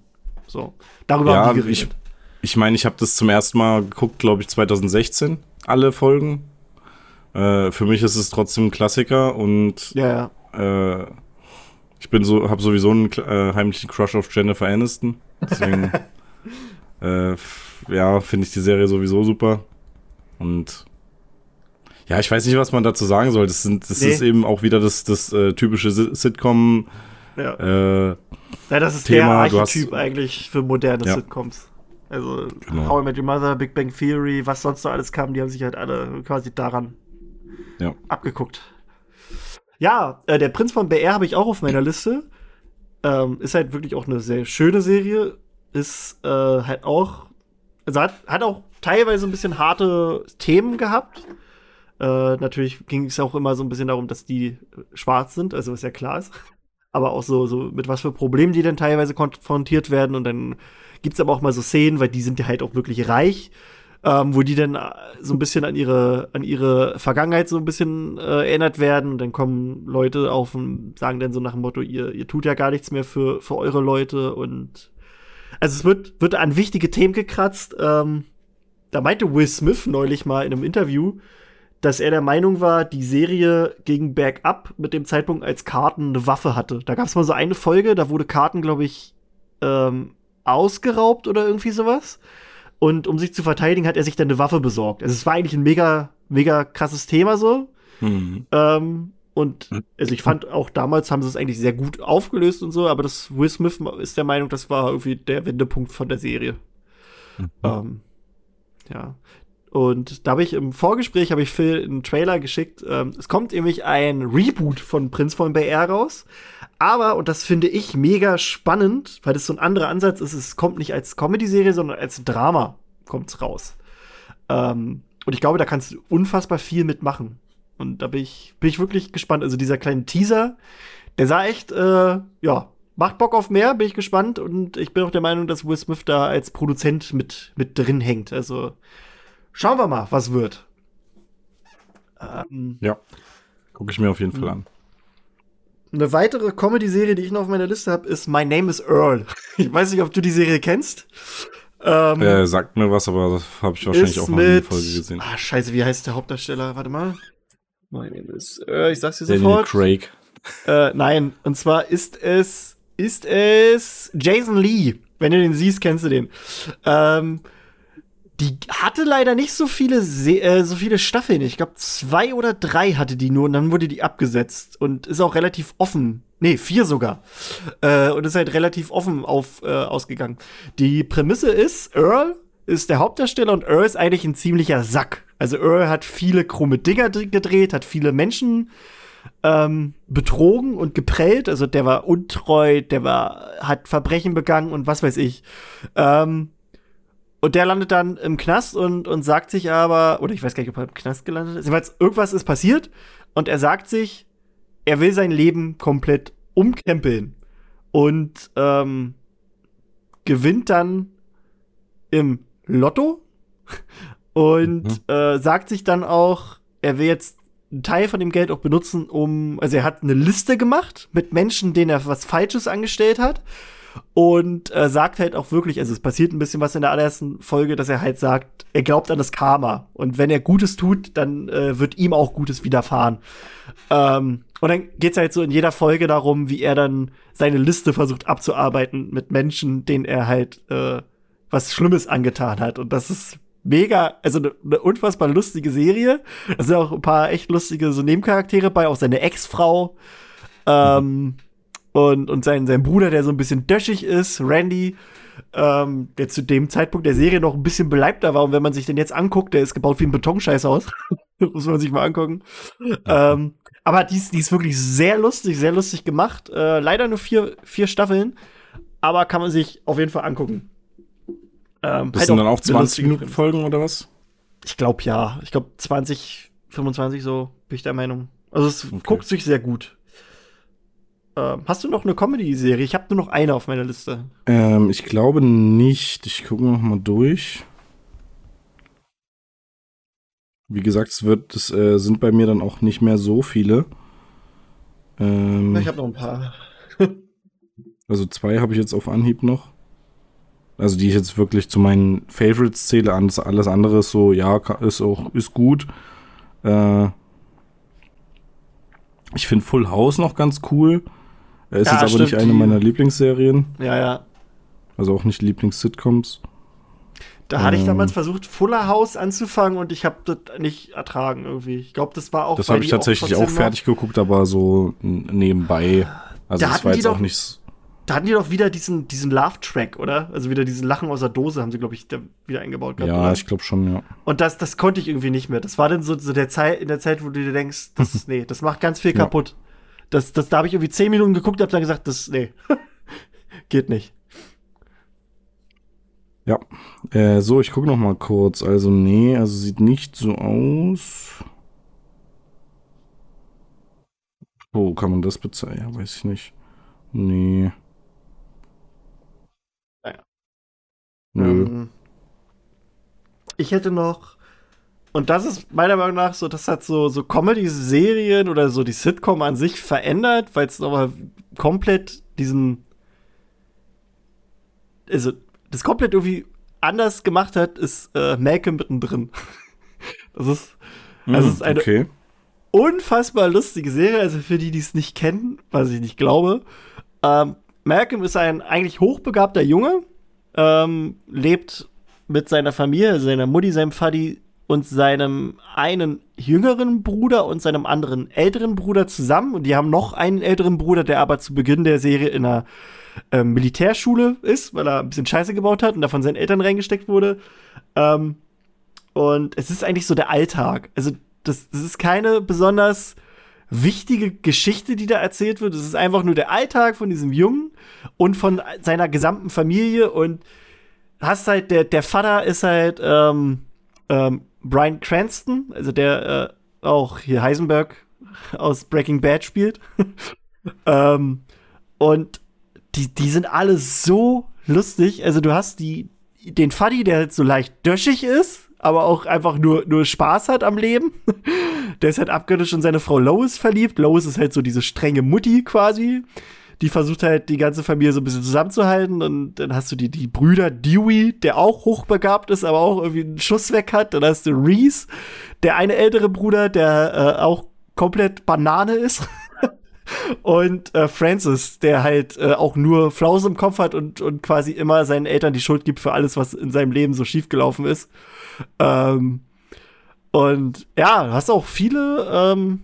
So. Darüber ja, haben die geredet. Ich, ich meine, ich habe das zum ersten Mal geguckt, glaube ich, 2016, alle Folgen. Äh, für mich ist es trotzdem ein Klassiker und ja, ja. Äh, ich bin so, habe sowieso einen äh, heimlichen Crush auf Jennifer Aniston. Deswegen, äh, ja, finde ich die Serie sowieso super. Und ja, ich weiß nicht, was man dazu sagen soll. Das, sind, das nee. ist eben auch wieder das, das äh, typische Sitcom. Ja. Äh, ja, das ist Thema. der Archetyp eigentlich für moderne ja. Sitcoms. Also genau. How I Met Your Mother, Big Bang Theory, was sonst so alles kam, die haben sich halt alle quasi daran ja. abgeguckt. Ja, äh, der Prinz von BR habe ich auch auf meiner Liste. Ähm, ist halt wirklich auch eine sehr schöne Serie. Ist äh, halt auch, also hat, hat auch teilweise ein bisschen harte Themen gehabt. Äh, natürlich ging es auch immer so ein bisschen darum, dass die schwarz sind, also was ja klar ist. Aber auch so, so mit was für Problemen die dann teilweise konfrontiert werden. Und dann gibt es aber auch mal so Szenen, weil die sind ja halt auch wirklich reich ähm, wo die dann äh, so ein bisschen an ihre, an ihre Vergangenheit so ein bisschen äh, erinnert werden. Und dann kommen Leute auf und sagen dann so nach dem Motto, ihr, ihr tut ja gar nichts mehr für, für eure Leute. Und also es wird, wird an wichtige Themen gekratzt. Ähm, da meinte Will Smith neulich mal in einem Interview, dass er der Meinung war, die Serie ging bergab mit dem Zeitpunkt, als Karten eine Waffe hatte. Da gab es mal so eine Folge, da wurde Karten, glaube ich, ähm, ausgeraubt oder irgendwie sowas. Und um sich zu verteidigen, hat er sich dann eine Waffe besorgt. Also es war eigentlich ein mega, mega krasses Thema so. Mhm. Ähm, und also ich fand auch damals haben sie es eigentlich sehr gut aufgelöst und so, aber das Will Smith ist der Meinung, das war irgendwie der Wendepunkt von der Serie. Mhm. Ähm, ja. Und da habe ich im Vorgespräch, habe ich Phil einen Trailer geschickt. Ähm, es kommt nämlich ein Reboot von Prinz von BR raus. Aber, und das finde ich mega spannend, weil das so ein anderer Ansatz ist, es kommt nicht als Comedy-Serie, sondern als Drama kommt's raus. Ähm, und ich glaube, da kannst du unfassbar viel mitmachen. Und da bin ich, bin ich wirklich gespannt. Also dieser kleine Teaser, der sah echt, äh, ja, macht Bock auf mehr, bin ich gespannt. Und ich bin auch der Meinung, dass Will Smith da als Produzent mit, mit drin hängt. Also schauen wir mal, was wird. Ähm, ja, gucke ich mir auf jeden Fall an. Eine weitere Comedy-Serie, die ich noch auf meiner Liste habe, ist My Name is Earl. Ich weiß nicht, ob du die Serie kennst. Ähm, äh, sagt mir was, aber das habe ich wahrscheinlich auch mal in der Folge gesehen. Ah, scheiße, wie heißt der Hauptdarsteller? Warte mal. My Name is Earl, ich sag's dir sofort. Daniel Craig. Äh, nein, und zwar ist es, ist es Jason Lee. Wenn du den siehst, kennst du den. Ähm, Die hatte leider nicht so viele, Se äh, so viele Staffeln. Ich glaube, zwei oder drei hatte die nur und dann wurde die abgesetzt und ist auch relativ offen. Nee, vier sogar. Äh, und ist halt relativ offen auf, äh, ausgegangen. Die Prämisse ist, Earl ist der Hauptdarsteller und Earl ist eigentlich ein ziemlicher Sack. Also Earl hat viele krumme Dinger gedreht, hat viele Menschen ähm, betrogen und geprellt. Also der war untreu, der war, hat Verbrechen begangen und was weiß ich. Ähm, und der landet dann im Knast und, und sagt sich aber, oder ich weiß gar nicht, ob er im Knast gelandet ist. Jedenfalls, irgendwas ist passiert und er sagt sich, er will sein Leben komplett umkrempeln und ähm, gewinnt dann im Lotto und mhm. äh, sagt sich dann auch, er will jetzt einen Teil von dem Geld auch benutzen, um, also er hat eine Liste gemacht mit Menschen, denen er was Falsches angestellt hat und äh, sagt halt auch wirklich, also es passiert ein bisschen was in der allerersten Folge, dass er halt sagt, er glaubt an das Karma und wenn er Gutes tut, dann äh, wird ihm auch Gutes widerfahren. Ähm, und dann geht's halt so in jeder Folge darum, wie er dann seine Liste versucht abzuarbeiten mit Menschen, denen er halt äh, was Schlimmes angetan hat. Und das ist mega, also eine ne unfassbar lustige Serie. Da sind auch ein paar echt lustige so Nebencharaktere bei, auch seine Ex-Frau. Ähm, und, und sein, sein Bruder, der so ein bisschen döschig ist, Randy, ähm, der zu dem Zeitpunkt der Serie noch ein bisschen beleibter war. Und wenn man sich den jetzt anguckt, der ist gebaut wie ein Betonscheißhaus. Muss man sich mal angucken. ähm, aber die ist, die ist wirklich sehr lustig, sehr lustig gemacht. Äh, leider nur vier, vier Staffeln, aber kann man sich auf jeden Fall angucken. Ähm, das halt sind dann auch 20 Minuten Folgen oder was? Ich glaube ja. Ich glaube 20, 25 so, bin ich der Meinung. Also es okay. guckt sich sehr gut. Ähm, hast du noch eine Comedy-Serie? Ich habe nur noch eine auf meiner Liste. Ähm, ich glaube nicht. Ich gucke noch mal durch. Wie gesagt, es wird, es äh, sind bei mir dann auch nicht mehr so viele. Ähm, ich habe noch ein paar. also zwei habe ich jetzt auf Anhieb noch. Also die ich jetzt wirklich zu meinen Favorites zähle. Alles andere ist so, ja, ist auch, ist gut. Äh, ich finde Full House noch ganz cool. Er ist ja, jetzt aber stimmt, nicht eine meiner Lieblingsserien. Ja, ja. Also auch nicht Lieblings-Sitcoms. Da hatte ich ähm. damals versucht, Fuller House anzufangen und ich habe das nicht ertragen irgendwie. Ich glaube, das war auch. Das habe ich tatsächlich auch, auch fertig geguckt, aber so nebenbei. Also da das war jetzt auch nicht. Da hatten die doch wieder diesen, diesen Laugh-Track, oder? Also wieder diesen Lachen aus der Dose haben sie, glaube ich, wieder eingebaut gehabt. Ja, oder? ich glaube schon, ja. Und das, das konnte ich irgendwie nicht mehr. Das war dann so, so der Zeit, in der Zeit, wo du dir denkst, das, nee, das macht ganz viel ja. kaputt. Das, das, da habe ich irgendwie zehn Minuten geguckt und habe dann gesagt, das, nee, geht nicht. Ja, äh, so, ich gucke noch mal kurz. Also, nee, also sieht nicht so aus. Oh, kann man das bezahlen? Ja, weiß ich nicht. Nee. Naja. Nö. Ähm, ich hätte noch, und das ist meiner Meinung nach so, das hat so, so Comedy-Serien oder so die Sitcom an sich verändert, weil es nochmal komplett diesen, also das komplett irgendwie anders gemacht hat, ist äh, Malcolm mittendrin. Das ist, das mm, ist eine okay. unfassbar lustige Serie. Also für die, die es nicht kennen, was ich nicht glaube. Ähm, Malcolm ist ein eigentlich hochbegabter Junge, ähm, lebt mit seiner Familie, seiner Mutti, seinem Vati und seinem einen jüngeren Bruder und seinem anderen älteren Bruder zusammen. Und die haben noch einen älteren Bruder, der aber zu Beginn der Serie in einer ähm, Militärschule ist, weil er ein bisschen Scheiße gebaut hat und da von seinen Eltern reingesteckt wurde. Ähm, und es ist eigentlich so der Alltag. Also, das, das ist keine besonders wichtige Geschichte, die da erzählt wird. Es ist einfach nur der Alltag von diesem Jungen und von seiner gesamten Familie. Und hast halt, der, der Vater ist halt ähm, ähm, Brian Cranston, also der äh, auch hier Heisenberg aus Breaking Bad spielt. ähm, und die, die sind alle so lustig. Also du hast die, den Fuddy, der halt so leicht döschig ist, aber auch einfach nur, nur Spaß hat am Leben. der ist halt abgöttisch in seine Frau Lois verliebt. Lois ist halt so diese strenge Mutti quasi. Die versucht halt die ganze Familie so ein bisschen zusammenzuhalten. Und dann hast du die, die Brüder Dewey, der auch hochbegabt ist, aber auch irgendwie einen Schuss weg hat. Dann hast du Reese, der eine ältere Bruder, der äh, auch komplett Banane ist. und äh, Francis, der halt äh, auch nur Flausen im Kopf hat und, und quasi immer seinen Eltern die Schuld gibt für alles, was in seinem Leben so schiefgelaufen ist. Ähm, und ja, hast auch viele, ähm,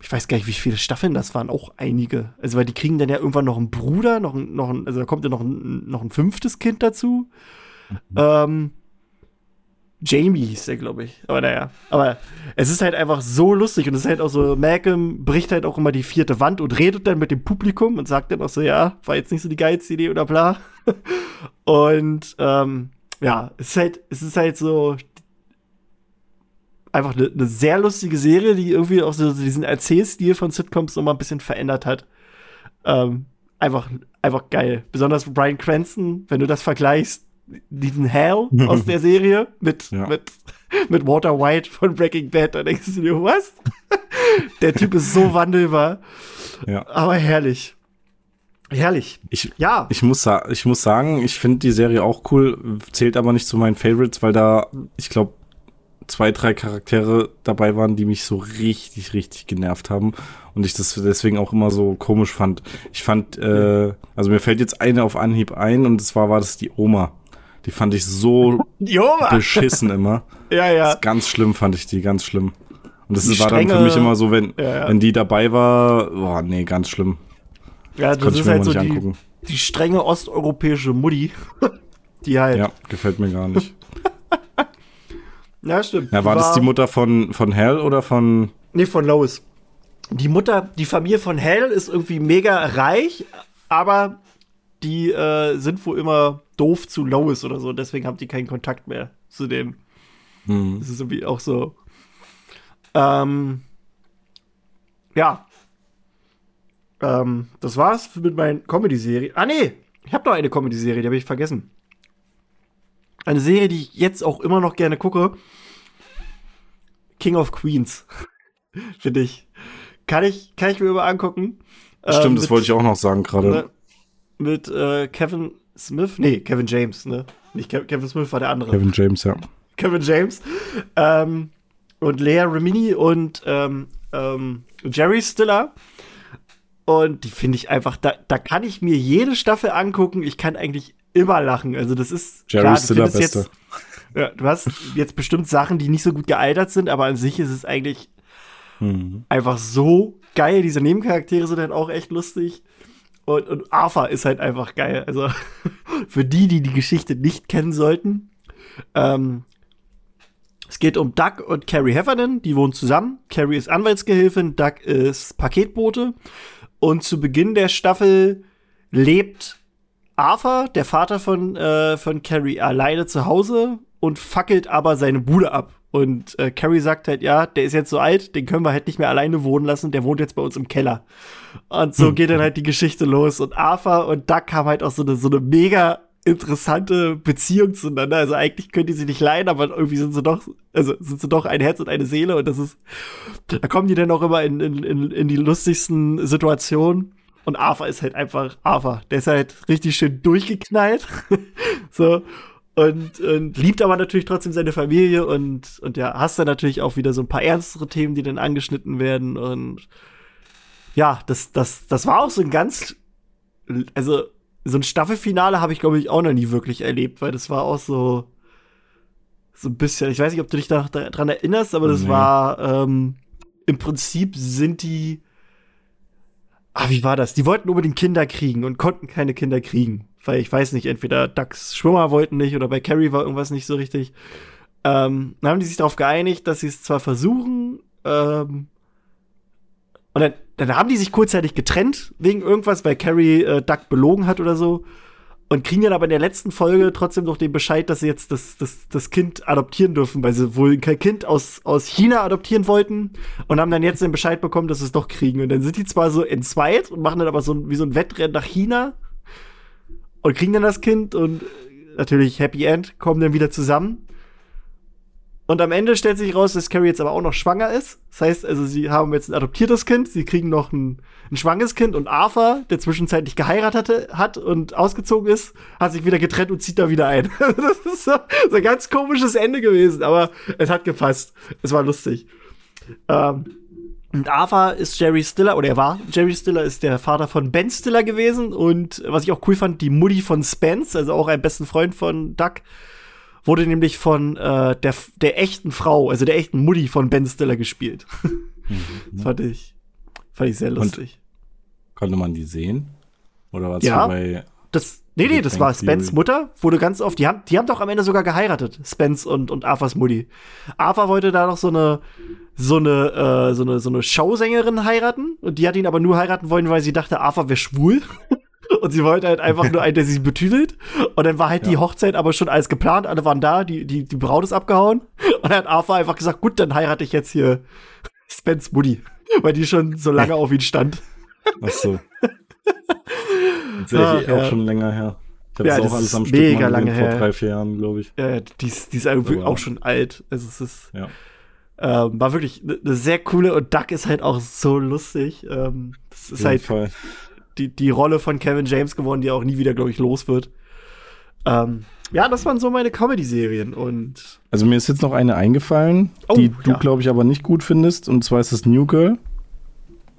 ich weiß gar nicht, wie viele Staffeln das waren, auch einige. Also, weil die kriegen dann ja irgendwann noch einen Bruder, noch ein, noch ein, also da kommt ja noch ein, noch ein fünftes Kind dazu. Mhm. Ähm, Jamie hieß der, glaube ich. Aber naja. Aber es ist halt einfach so lustig und es ist halt auch so, Malcolm bricht halt auch immer die vierte Wand und redet dann mit dem Publikum und sagt dann auch so, ja, war jetzt nicht so die geilste Idee oder bla. und ähm, ja, es ist halt, es ist halt so einfach eine ne sehr lustige Serie, die irgendwie auch so diesen Erzählstil von Sitcoms nochmal ein bisschen verändert hat. Ähm, einfach, einfach geil. Besonders Brian Cranston, wenn du das vergleichst, diesen Hal aus der Serie mit, ja. mit, mit Walter White von Breaking Bad. Da denkst du dir, was? der Typ ist so wandelbar. Ja. Aber herrlich. Herrlich. Ich, ja. Ich muss, ich muss sagen, ich finde die Serie auch cool, zählt aber nicht zu meinen Favorites, weil da, ich glaube, zwei, drei Charaktere dabei waren, die mich so richtig, richtig genervt haben und ich das deswegen auch immer so komisch fand. Ich fand, äh, also mir fällt jetzt eine auf Anhieb ein und zwar war das die Oma. Die fand ich so beschissen immer. Ja, ja. ganz schlimm fand ich die, ganz schlimm. Und das die war dann für mich immer so, wenn, ja, ja. wenn die dabei war, boah, nee, ganz schlimm. Ja, das, das ist halt so die, die, strenge osteuropäische Mutti. die halt. Ja, gefällt mir gar nicht. Ja, stimmt. Ja, war, war das die Mutter von, von Hell oder von. Nee, von Lois. Die Mutter, die Familie von Hell ist irgendwie mega reich, aber die äh, sind wohl immer doof zu Lois oder so. Deswegen haben die keinen Kontakt mehr zu dem. Mhm. Das ist irgendwie auch so. Ähm, ja. Ähm, das war's mit meinen Comedy-Serien. Ah, nee. Ich habe noch eine Comedy-Serie, die habe ich vergessen. Eine Serie, die ich jetzt auch immer noch gerne gucke. King of Queens. Finde ich. Kann ich, kann ich mir immer angucken. Stimmt, ähm, das wollte ich auch noch sagen gerade. Ne, mit äh, Kevin Smith? Nee, Kevin James, ne? Nicht Ke Kevin Smith war der andere. Kevin James, ja. Kevin James. Ähm, und Lea Remini und ähm, ähm, Jerry Stiller. Und die finde ich einfach, da, da kann ich mir jede Staffel angucken. Ich kann eigentlich immer lachen. Also, das ist. Jerry klar, beste. Jetzt, ja, du hast jetzt bestimmt Sachen, die nicht so gut gealtert sind, aber an sich ist es eigentlich mhm. einfach so geil. Diese Nebencharaktere sind halt auch echt lustig. Und, und Arthur ist halt einfach geil. Also für die, die die Geschichte nicht kennen sollten. Ähm, es geht um Doug und Carrie Heffernan, die wohnen zusammen. Carrie ist Anwaltsgehilfin, Doug ist Paketbote. Und zu Beginn der Staffel lebt Arthur, der Vater von, äh, von Carrie, alleine zu Hause und fackelt aber seine Bude ab. Und äh, Carrie sagt halt, ja, der ist jetzt so alt, den können wir halt nicht mehr alleine wohnen lassen, der wohnt jetzt bei uns im Keller. Und so hm. geht dann halt die Geschichte los. Und Arthur und Duck haben halt auch so eine, so eine mega interessante Beziehung zueinander. Also eigentlich können die sich nicht leiden, aber irgendwie sind sie doch, also sind sie doch ein Herz und eine Seele. Und das ist, da kommen die dann auch immer in, in, in, in die lustigsten Situationen. Und Arthur ist halt einfach Arthur. Der ist halt richtig schön durchgeknallt. so und, und liebt aber natürlich trotzdem seine Familie und, und ja, hast dann natürlich auch wieder so ein paar ernstere Themen, die dann angeschnitten werden und ja, das, das, das war auch so ein ganz, also so ein Staffelfinale habe ich glaube ich auch noch nie wirklich erlebt, weil das war auch so, so ein bisschen, ich weiß nicht, ob du dich da, daran erinnerst, aber das nee. war, ähm, im Prinzip sind die, ah, wie war das? Die wollten unbedingt Kinder kriegen und konnten keine Kinder kriegen weil ich weiß nicht, entweder Ducks Schwimmer wollten nicht oder bei Carrie war irgendwas nicht so richtig. Ähm, dann haben die sich darauf geeinigt, dass sie es zwar versuchen, ähm, und dann, dann, haben die sich kurzzeitig getrennt wegen irgendwas, weil Carrie äh, Duck belogen hat oder so. Und kriegen dann aber in der letzten Folge trotzdem noch den Bescheid, dass sie jetzt das, das, das Kind adoptieren dürfen, weil sie wohl kein Kind aus, aus China adoptieren wollten und haben dann jetzt den Bescheid bekommen, dass sie es doch kriegen. Und dann sind die zwar so entzweit und machen dann aber so wie so ein Wettrennen nach China und kriegen dann das Kind und natürlich Happy End, kommen dann wieder zusammen. Und am Ende stellt sich raus, dass Carrie jetzt aber auch noch schwanger ist. Das heißt, also sie haben jetzt ein adoptiertes Kind, sie kriegen noch ein, ein schwanges Kind und Arthur, der zwischenzeitlich geheiratet hatte, hat und ausgezogen ist, hat sich wieder getrennt und zieht da wieder ein. das ist so, so ein ganz komisches Ende gewesen, aber es hat gepasst. Es war lustig. Ähm, Und Ava ist Jerry Stiller, oder er war, Jerry Stiller ist der Vater von Ben Stiller gewesen. Und was ich auch cool fand, die Mutti von Spence, also auch ein besten Freund von Duck, wurde nämlich von äh, der, der echten Frau, also der echten Mutti von Ben Stiller gespielt. Das fand ich, fand ich sehr lustig. Und konnte man die sehen? Oder war es ja, bei das, Nee, nee, das war Spence Mutter, wurde ganz oft, die haben, die haben doch am Ende sogar geheiratet, Spence und, und Arthurs Mutti. Arthur wollte da noch so eine, so eine, äh, so eine, so eine Showsängerin heiraten und die hat ihn aber nur heiraten wollen, weil sie dachte, Arthur wäre schwul. und sie wollte halt einfach nur einen, der sie betüdelt. Und dann war halt ja. die Hochzeit aber schon alles geplant, alle waren da, die, die, die Braut ist abgehauen. Und dann hat Arthur einfach gesagt, gut, dann heirate ich jetzt hier Spence Mutti, weil die schon so lange auf ihn stand. Ach so. Tatsächlich auch ja. schon länger her. Ich habe ja, das auch alles am Stück mega lange vor drei, vier Jahren, glaube ich. Ja, die ist, die ist auch, auch schon alt. Also es ist, ja. ähm, war wirklich eine ne sehr coole und Duck ist halt auch so lustig. Ähm, das ist halt Fall. Die, die Rolle von Kevin James geworden, die auch nie wieder, glaube ich, los wird. Ähm, ja, das waren so meine Comedy-Serien und. Also mir ist jetzt noch eine eingefallen, oh, die du, ja. glaube ich, aber nicht gut findest, und zwar ist das New Girl.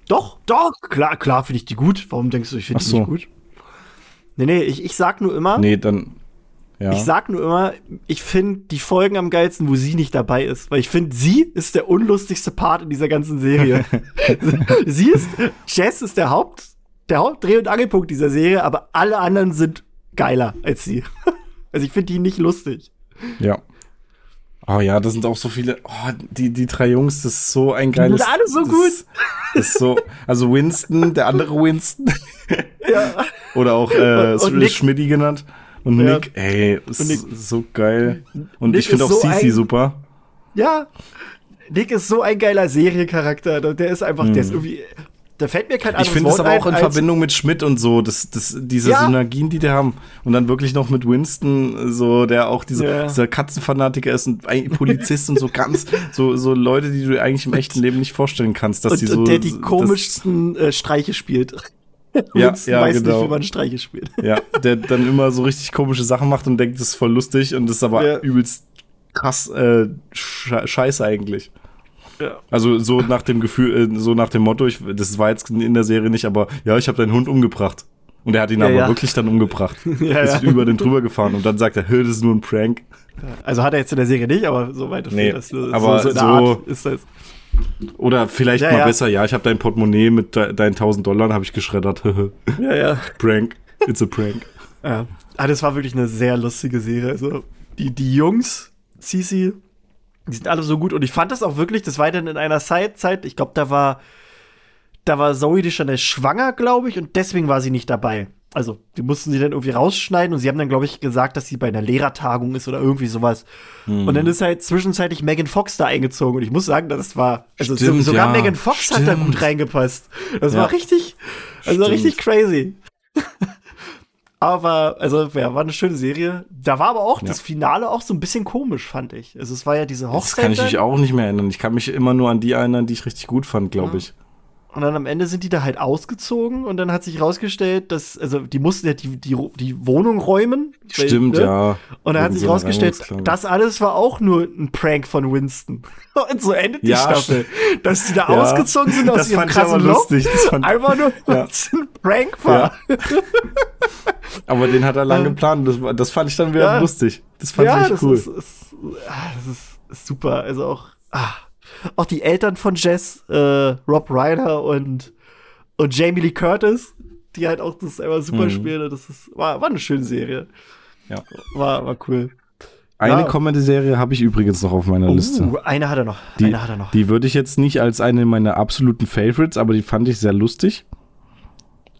Doch, doch, klar, klar finde ich die gut. Warum denkst du, ich finde die nicht gut? Nee, nee, ich, ich sag nur immer. Nee, dann. Ja. Ich sag nur immer, ich finde die Folgen am geilsten, wo sie nicht dabei ist. Weil ich finde, sie ist der unlustigste Part in dieser ganzen Serie. sie ist, Jess ist der Haupt, der Hauptdreh- und Angelpunkt dieser Serie, aber alle anderen sind geiler als sie. also ich finde die nicht lustig. Ja. Oh ja, das sind auch so viele. Oh, die, die drei Jungs, das ist so ein geiles. Die sind alle so das, gut. Das ist so. Also Winston, der andere Winston. ja. Oder auch äh, und, und Schmidti genannt. Und ja. Nick, ey, ist Nick, so geil. Und Nick ich finde auch so Sisi super. Ja. Nick ist so ein geiler Seriencharakter. Der ist einfach, mhm. der ist irgendwie da fällt mir kein anderes Ich finde es aber auch in Verbindung mit Schmidt und so, das, das, diese ja. Synergien, die die haben. Und dann wirklich noch mit Winston, so, der auch diese, ja. dieser Katzenfanatiker ist und Polizist und so ganz, so, so Leute, die du eigentlich im echten Leben nicht vorstellen kannst, dass und, die so. Und der die komischsten äh, Streiche spielt. ja, ja, weiß genau. nicht, wie man Streiche spielt. Ja, der dann immer so richtig komische Sachen macht und denkt, das ist voll lustig und das ist aber ja. übelst krass äh, scheiße eigentlich. Ja. Also so nach dem Gefühl, äh, so nach dem Motto, ich, das war jetzt in der Serie nicht, aber ja, ich habe deinen Hund umgebracht. Und er hat ihn ja, aber ja. wirklich dann umgebracht. ja, ist über den drüber gefahren und dann sagt er, das ist nur ein Prank. Also hat er jetzt in der Serie nicht, aber so weit nee, das, aber so, so, so ist das. Oder vielleicht mal besser, ja, ich habe dein Portemonnaie mit de deinen 1000 Dollar habe ich geschreddert. ja, ja. Prank. It's a prank. Ja. Ah, das war wirklich eine sehr lustige Serie. Also die, die Jungs, Cici, die sind alle so gut. Und ich fand das auch wirklich, das war dann in einer Zeit, ich glaube, da war, da war Zoe Deschanel schwanger, glaube ich, und deswegen war sie nicht dabei. Also, die mussten sie dann irgendwie rausschneiden und sie haben dann, glaube ich, gesagt, dass sie bei einer Lehrertagung ist oder irgendwie sowas. Hm. Und dann ist halt zwischenzeitlich Megan Fox da eingezogen und ich muss sagen, das war, also Stimmt, sogar ja. Megan Fox Stimmt. hat da gut reingepasst. Das ja. war richtig, also richtig crazy. Aber, also, ja, war eine schöne Serie. Da war aber auch ja. das Finale auch so ein bisschen komisch, fand ich. Also, es war ja diese Hochzeit. Das kann ich mich auch nicht mehr erinnern. Ich kann mich immer nur an die erinnern, die ich richtig gut fand, glaube ich. Und dann am Ende sind die da halt ausgezogen und dann hat sich rausgestellt, dass, also die mussten ja die, die, die Wohnung räumen. Stimmt, weil, ne? ja. Und dann hat sich rausgestellt, das alles war auch nur ein Prank von Winston. Und so endet die ja, Staffel. Dass die da ja. ausgezogen sind aus das ihrem krassen Loch. Einfach nur, ja. ein Prank war. Aber den hat er lang ähm, geplant. Das, das fand ich dann wieder lustig. Das fand ich cool. Ist, ist, ah, das ist super. Also auch, ah auch die Eltern von Jess, äh, Rob Reiner und, und Jamie Lee Curtis, die halt auch das immer super mhm. spielen. Das ist, war, war eine schöne Serie. Ja. War, war cool. Eine ja. Comedy-Serie habe ich übrigens noch auf meiner uh, Liste. Eine hat er noch. Die, eine hat er noch. Die würde ich jetzt nicht als eine meiner absoluten Favorites, aber die fand ich sehr lustig.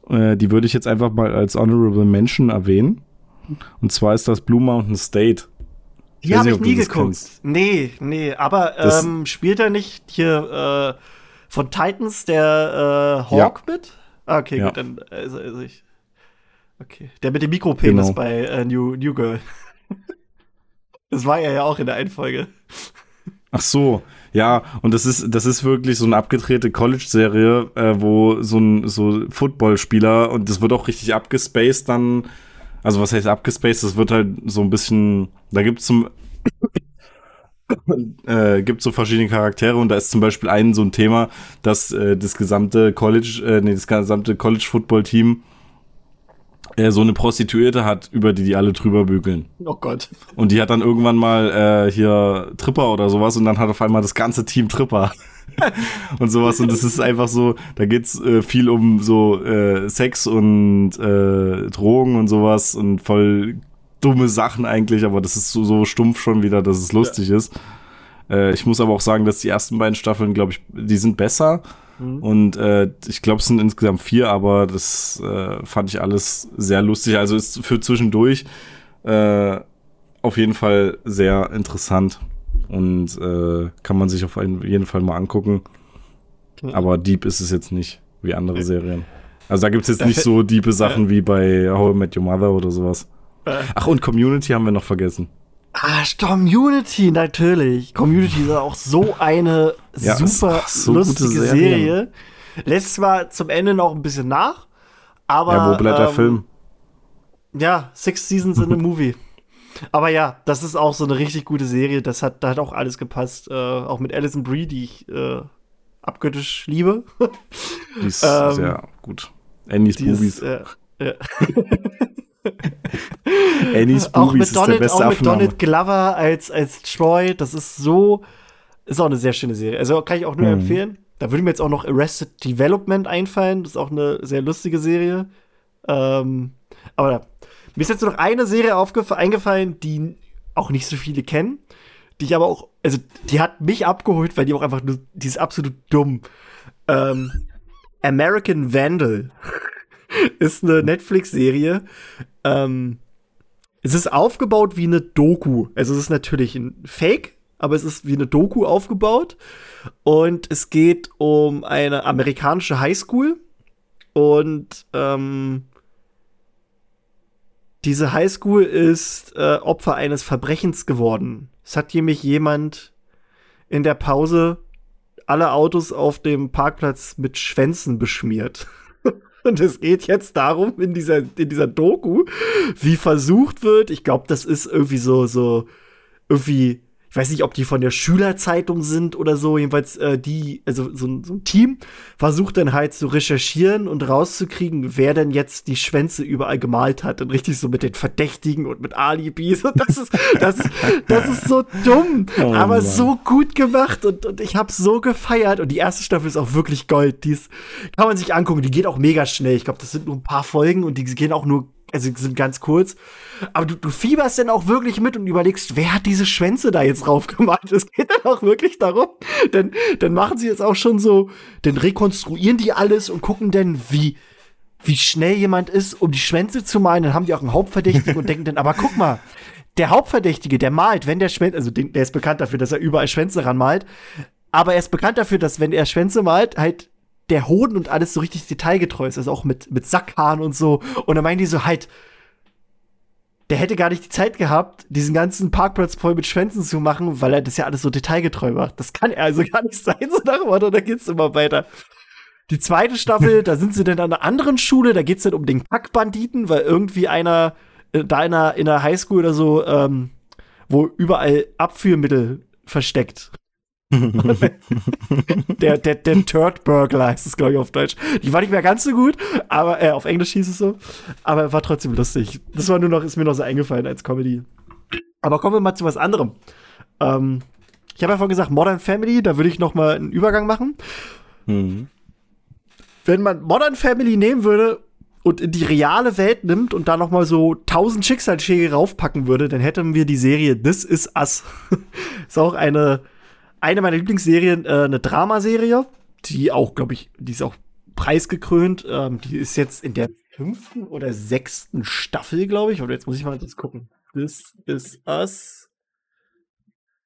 Äh, die würde ich jetzt einfach mal als Honorable Mention erwähnen. Und zwar ist das Blue Mountain State. Die habe ich nie geguckt. Nee, nee, aber ähm, spielt er nicht hier äh, von Titans der äh, Hawk ja. mit? Ah, okay, ja. gut, dann also, also ich. Okay. Der mit dem Mikropenis genau. bei äh, New, New Girl. das war er ja auch in der einen Folge. Ach so, ja, und das ist, das ist wirklich so eine abgedrehte College-Serie, äh, wo so ein so Footballspieler und das wird auch richtig abgespaced dann also was heißt abgespaced? Das wird halt so ein bisschen, da gibt es zum äh, gibt so verschiedene Charaktere und da ist zum Beispiel ein so ein Thema, dass äh, das gesamte College, äh, nee, das gesamte College Football Team äh, so eine Prostituierte hat, über die die alle drüber bügeln. Oh Gott. Und die hat dann irgendwann mal äh, hier Tripper oder sowas und dann hat auf einmal das ganze Team Tripper. und sowas und das ist einfach so, da geht's äh, viel um so äh, Sex und Drogen und sowas und voll dumme Sachen eigentlich, aber das ist so, so stumpf schon wieder, dass es lustig ja. ist. Äh, ich muss aber auch sagen, dass die ersten beiden Staffeln, glaube ich, die sind besser. Mhm. Und äh, ich glaube, es sind insgesamt vier, aber das äh, fand ich alles sehr lustig. Also ist für zwischendurch äh, auf jeden Fall sehr interessant und äh, kann man sich auf jeden Fall mal angucken. Mhm. Aber deep ist es jetzt nicht, wie andere Serien. Also da gibt es jetzt nicht so diepe Sachen wie bei How I Met Your Mother oder sowas. Ach, und Community haben wir noch vergessen. Ah, Community, natürlich. Community ist auch so eine ja, super so lustige Serie. Lässt zwar zum Ende noch ein bisschen nach, aber. Ja, wo bleibt ähm, der Film? Ja, Six Seasons in a Movie. Aber ja, das ist auch so eine richtig gute Serie. Das hat, da hat auch alles gepasst. Äh, auch mit Alison Brie, die ich äh, abgöttisch liebe. Die ist ähm, sehr gut. Annie's Boobies. Äh, ja. Annie's Boobies auch mit ist Donald, der beste Auch mit Donald Glover als, als Troy, das ist so, ist auch eine sehr schöne Serie. Also kann ich auch nur mhm. empfehlen. Da würde mir jetzt auch noch Arrested Development einfallen. Das ist auch eine sehr lustige Serie. Ähm, aber mir ist jetzt noch eine Serie eingefallen, die auch nicht so viele kennen. Die ich aber auch, also die hat mich abgeholt, weil die auch einfach nur, die ist absolut dumm. Ähm, American Vandal. ist eine Netflix-Serie. Ähm, es ist aufgebaut wie eine Doku. Also es ist natürlich ein Fake, aber es ist wie eine Doku aufgebaut. Und es geht um eine amerikanische Highschool. Und ähm, diese Highschool ist äh, Opfer eines Verbrechens geworden. Es hat nämlich jemand in der Pause alle Autos auf dem Parkplatz mit Schwänzen beschmiert. Und es geht jetzt darum, in dieser, in dieser Doku, wie versucht wird, ich glaube, das ist irgendwie so, so, irgendwie ich weiß nicht, ob die von der Schülerzeitung sind oder so, jedenfalls äh, die, also so, so, ein Team versucht dann halt zu recherchieren und rauszukriegen, wer denn jetzt die Schwänze überall gemalt hat. Und richtig so mit den Verdächtigen und mit Alibis. Und das ist, das, das ist so dumm, oh, aber Mann. so gut gemacht und, und ich habe so gefeiert. Und die erste Staffel ist auch wirklich Gold, die ist, kann man sich angucken, die geht auch mega schnell, ich glaube, das sind nur ein paar Folgen und die gehen auch nur also sind ganz kurz. Aber du, du fieberst dann auch wirklich mit und überlegst, wer hat diese Schwänze da jetzt drauf gemacht? Es geht dann auch wirklich darum. Denn dann machen sie jetzt auch schon so, dann rekonstruieren die alles und gucken dann, wie, wie schnell jemand ist, um die Schwänze zu malen. Dann haben die auch einen Hauptverdächtigen und denken dann, aber guck mal, der Hauptverdächtige, der malt, wenn der Schwänze, also der ist bekannt dafür, dass er überall Schwänze ranmalt. Aber er ist bekannt dafür, dass wenn er Schwänze malt, halt der Hoden und alles so richtig detailgetreu ist, also auch mit, mit Sackhaaren und so. Und dann meinen die so halt, der hätte gar nicht die Zeit gehabt, diesen ganzen Parkplatz voll mit Schwänzen zu machen, weil er das ja alles so detailgetreu macht. Das kann er also gar nicht sein, so nach dem da geht's immer weiter. Die zweite Staffel, da sind sie dann an einer anderen Schule, da geht's dann um den Packbanditen, weil irgendwie einer äh, da in einer, in einer Highschool oder so, ähm, wo überall Abführmittel versteckt. der, der, der Turd Burglar heißt es, glaube ich, auf Deutsch. Die war nicht mehr ganz so gut, aber äh, auf Englisch hieß es so. Aber war trotzdem lustig. Das war nur noch, ist mir noch so eingefallen als Comedy. Aber kommen wir mal zu was anderem. Ähm, ich habe ja vorhin gesagt, Modern Family, da würde ich noch mal einen Übergang machen. Mhm. Wenn man Modern Family nehmen würde und in die reale Welt nimmt und da noch mal so tausend Schicksalsschläge raufpacken würde, dann hätten wir die Serie This Is Us. ist auch eine eine meiner Lieblingsserien, äh, eine Dramaserie, die auch, glaube ich, die ist auch preisgekrönt. Ähm, die ist jetzt in der fünften oder sechsten Staffel, glaube ich. Oder jetzt muss ich mal kurz gucken. This is Us.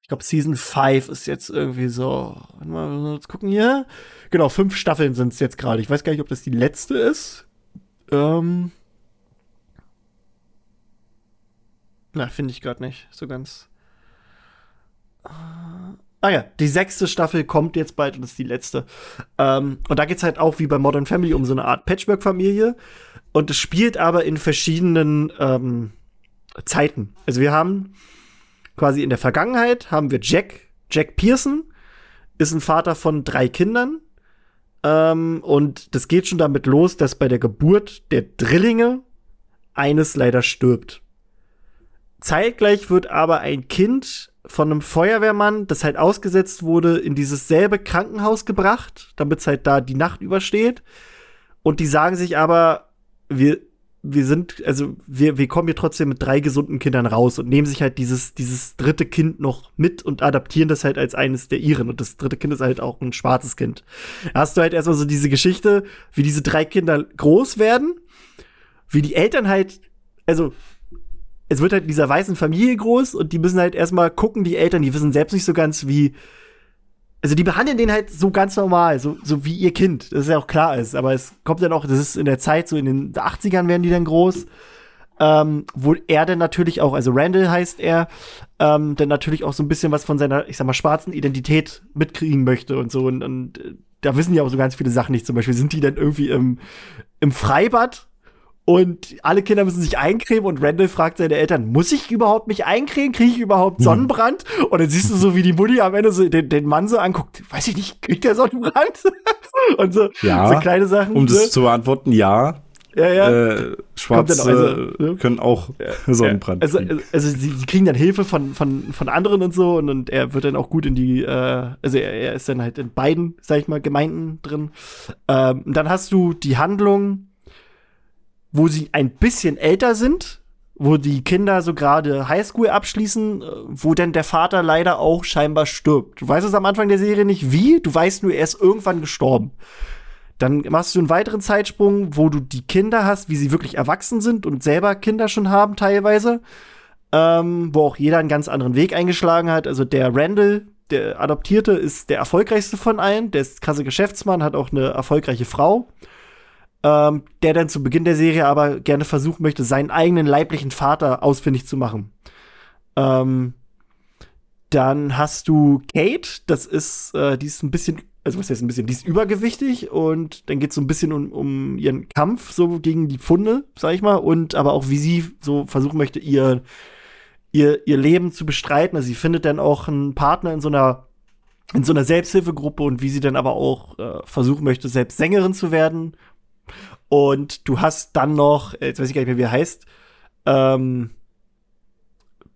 Ich glaube, Season 5 ist jetzt irgendwie so. Warte mal, jetzt gucken hier. Genau, fünf Staffeln sind es jetzt gerade. Ich weiß gar nicht, ob das die letzte ist. Ähm. Na, finde ich gerade nicht so ganz. Ah ja, die sechste Staffel kommt jetzt bald und ist die letzte. Ähm, und da geht's halt auch wie bei Modern Family um so eine Art Patchwork-Familie. Und es spielt aber in verschiedenen ähm, Zeiten. Also wir haben quasi in der Vergangenheit haben wir Jack, Jack Pearson ist ein Vater von drei Kindern. Ähm, und das geht schon damit los, dass bei der Geburt der Drillinge eines leider stirbt. Zeitgleich wird aber ein Kind von einem Feuerwehrmann, das halt ausgesetzt wurde, in dieses selbe Krankenhaus gebracht, damit es halt da die Nacht übersteht. Und die sagen sich aber, wir, wir sind, also wir, wir kommen hier trotzdem mit drei gesunden Kindern raus und nehmen sich halt dieses, dieses dritte Kind noch mit und adaptieren das halt als eines der ihren. Und das dritte Kind ist halt auch ein schwarzes Kind. Da hast du halt erstmal so diese Geschichte, wie diese drei Kinder groß werden, wie die Eltern halt, also es wird halt in dieser weißen Familie groß und die müssen halt erstmal gucken, die Eltern, die wissen selbst nicht so ganz, wie, also die behandeln den halt so ganz normal, so, so wie ihr Kind, das ist ja auch klar ist. Aber es kommt dann auch, das ist in der Zeit, so in den 80ern werden die dann groß. Ähm, wo er dann natürlich auch, also Randall heißt er, ähm, dann natürlich auch so ein bisschen was von seiner, ich sag mal, schwarzen Identität mitkriegen möchte und so. Und, und äh, da wissen ja auch so ganz viele Sachen nicht. Zum Beispiel sind die dann irgendwie im, im Freibad und alle Kinder müssen sich eincremen und Randall fragt seine Eltern, muss ich überhaupt mich eincremen? Kriege ich überhaupt hm. Sonnenbrand? Mhm. Und dann siehst du so, wie die Mutti am Ende so den, den Mann so anguckt, weiß ich nicht, kriegt der Sonnenbrand? und so, ja, so kleine Sachen. Um das zu beantworten, ja. Ja, ja. Äh, Schwarze also, können auch ja, Sonnenbrand. Also, also, also sie, sie, kriegen dann Hilfe von, von, von anderen und so und, und er wird dann auch gut in die, äh, also er, er, ist dann halt in beiden, sag ich mal, Gemeinden drin. Ähm, dann hast du die Handlung, wo sie ein bisschen älter sind, wo die Kinder so gerade Highschool abschließen, äh, wo denn der Vater leider auch scheinbar stirbt. Du weißt es am Anfang der Serie nicht wie, du weißt nur, er ist irgendwann gestorben. Dann machst du einen weiteren Zeitsprung, wo du die Kinder hast, wie sie wirklich erwachsen sind und selber Kinder schon haben teilweise. Ähm, wo auch jeder einen ganz anderen Weg eingeschlagen hat. Also der Randall, der Adoptierte, ist der erfolgreichste von allen. Der ist krasse Geschäftsmann, hat auch eine erfolgreiche Frau ähm, der dann zu Beginn der Serie aber gerne versuchen möchte, seinen eigenen leiblichen Vater ausfindig zu machen. Ähm, dann hast du Kate, das ist, äh, die ist ein bisschen, also was heißt ein bisschen, die ist übergewichtig und dann geht es so ein bisschen um, um ihren Kampf so gegen die Pfunde, sag ich mal, und aber auch wie sie so versuchen möchte, ihr, ihr, ihr Leben zu bestreiten. Also sie findet dann auch einen Partner in so einer in so einer Selbsthilfegruppe und wie sie dann aber auch äh, versuchen möchte, selbst Sängerin zu werden und du hast dann noch, äh, jetzt weiß ich gar nicht mehr, wie er heißt. Ähm,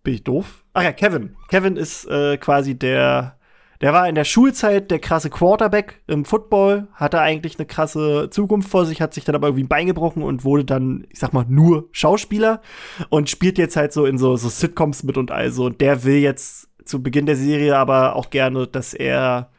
bin ich doof? Ach ja, Kevin. Kevin ist äh, quasi der, der war in der Schulzeit der krasse Quarterback im Football, hatte eigentlich eine krasse Zukunft vor sich, hat sich dann aber irgendwie ein Bein gebrochen und wurde dann, ich sag mal, nur Schauspieler und spielt jetzt halt so in so, so Sitcoms mit und also. Und der will jetzt zu Beginn der Serie aber auch gerne, dass er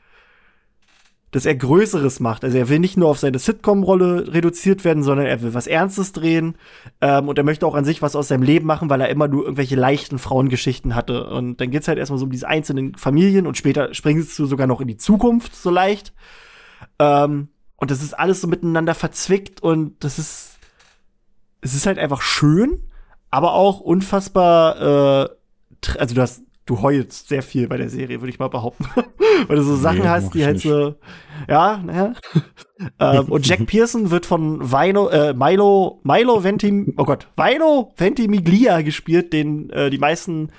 dass er Größeres macht. Also er will nicht nur auf seine Sitcom-Rolle reduziert werden, sondern er will was Ernstes drehen. Ähm, und er möchte auch an sich was aus seinem Leben machen, weil er immer nur irgendwelche leichten Frauengeschichten hatte. Und dann geht's halt erstmal so um diese einzelnen Familien und später springst du sogar noch in die Zukunft so leicht. Ähm, und das ist alles so miteinander verzwickt und das ist, es ist halt einfach schön, aber auch unfassbar, äh, also du hast du heulst sehr viel bei der Serie, würde ich mal behaupten. Weil du so Sachen nee, hast, die halt nicht. so, ja, naja. ähm, und Jack Pearson wird von Vino, äh, Milo, Milo Ventim, oh Gott, Vino Ventimiglia gespielt, den äh, die meisten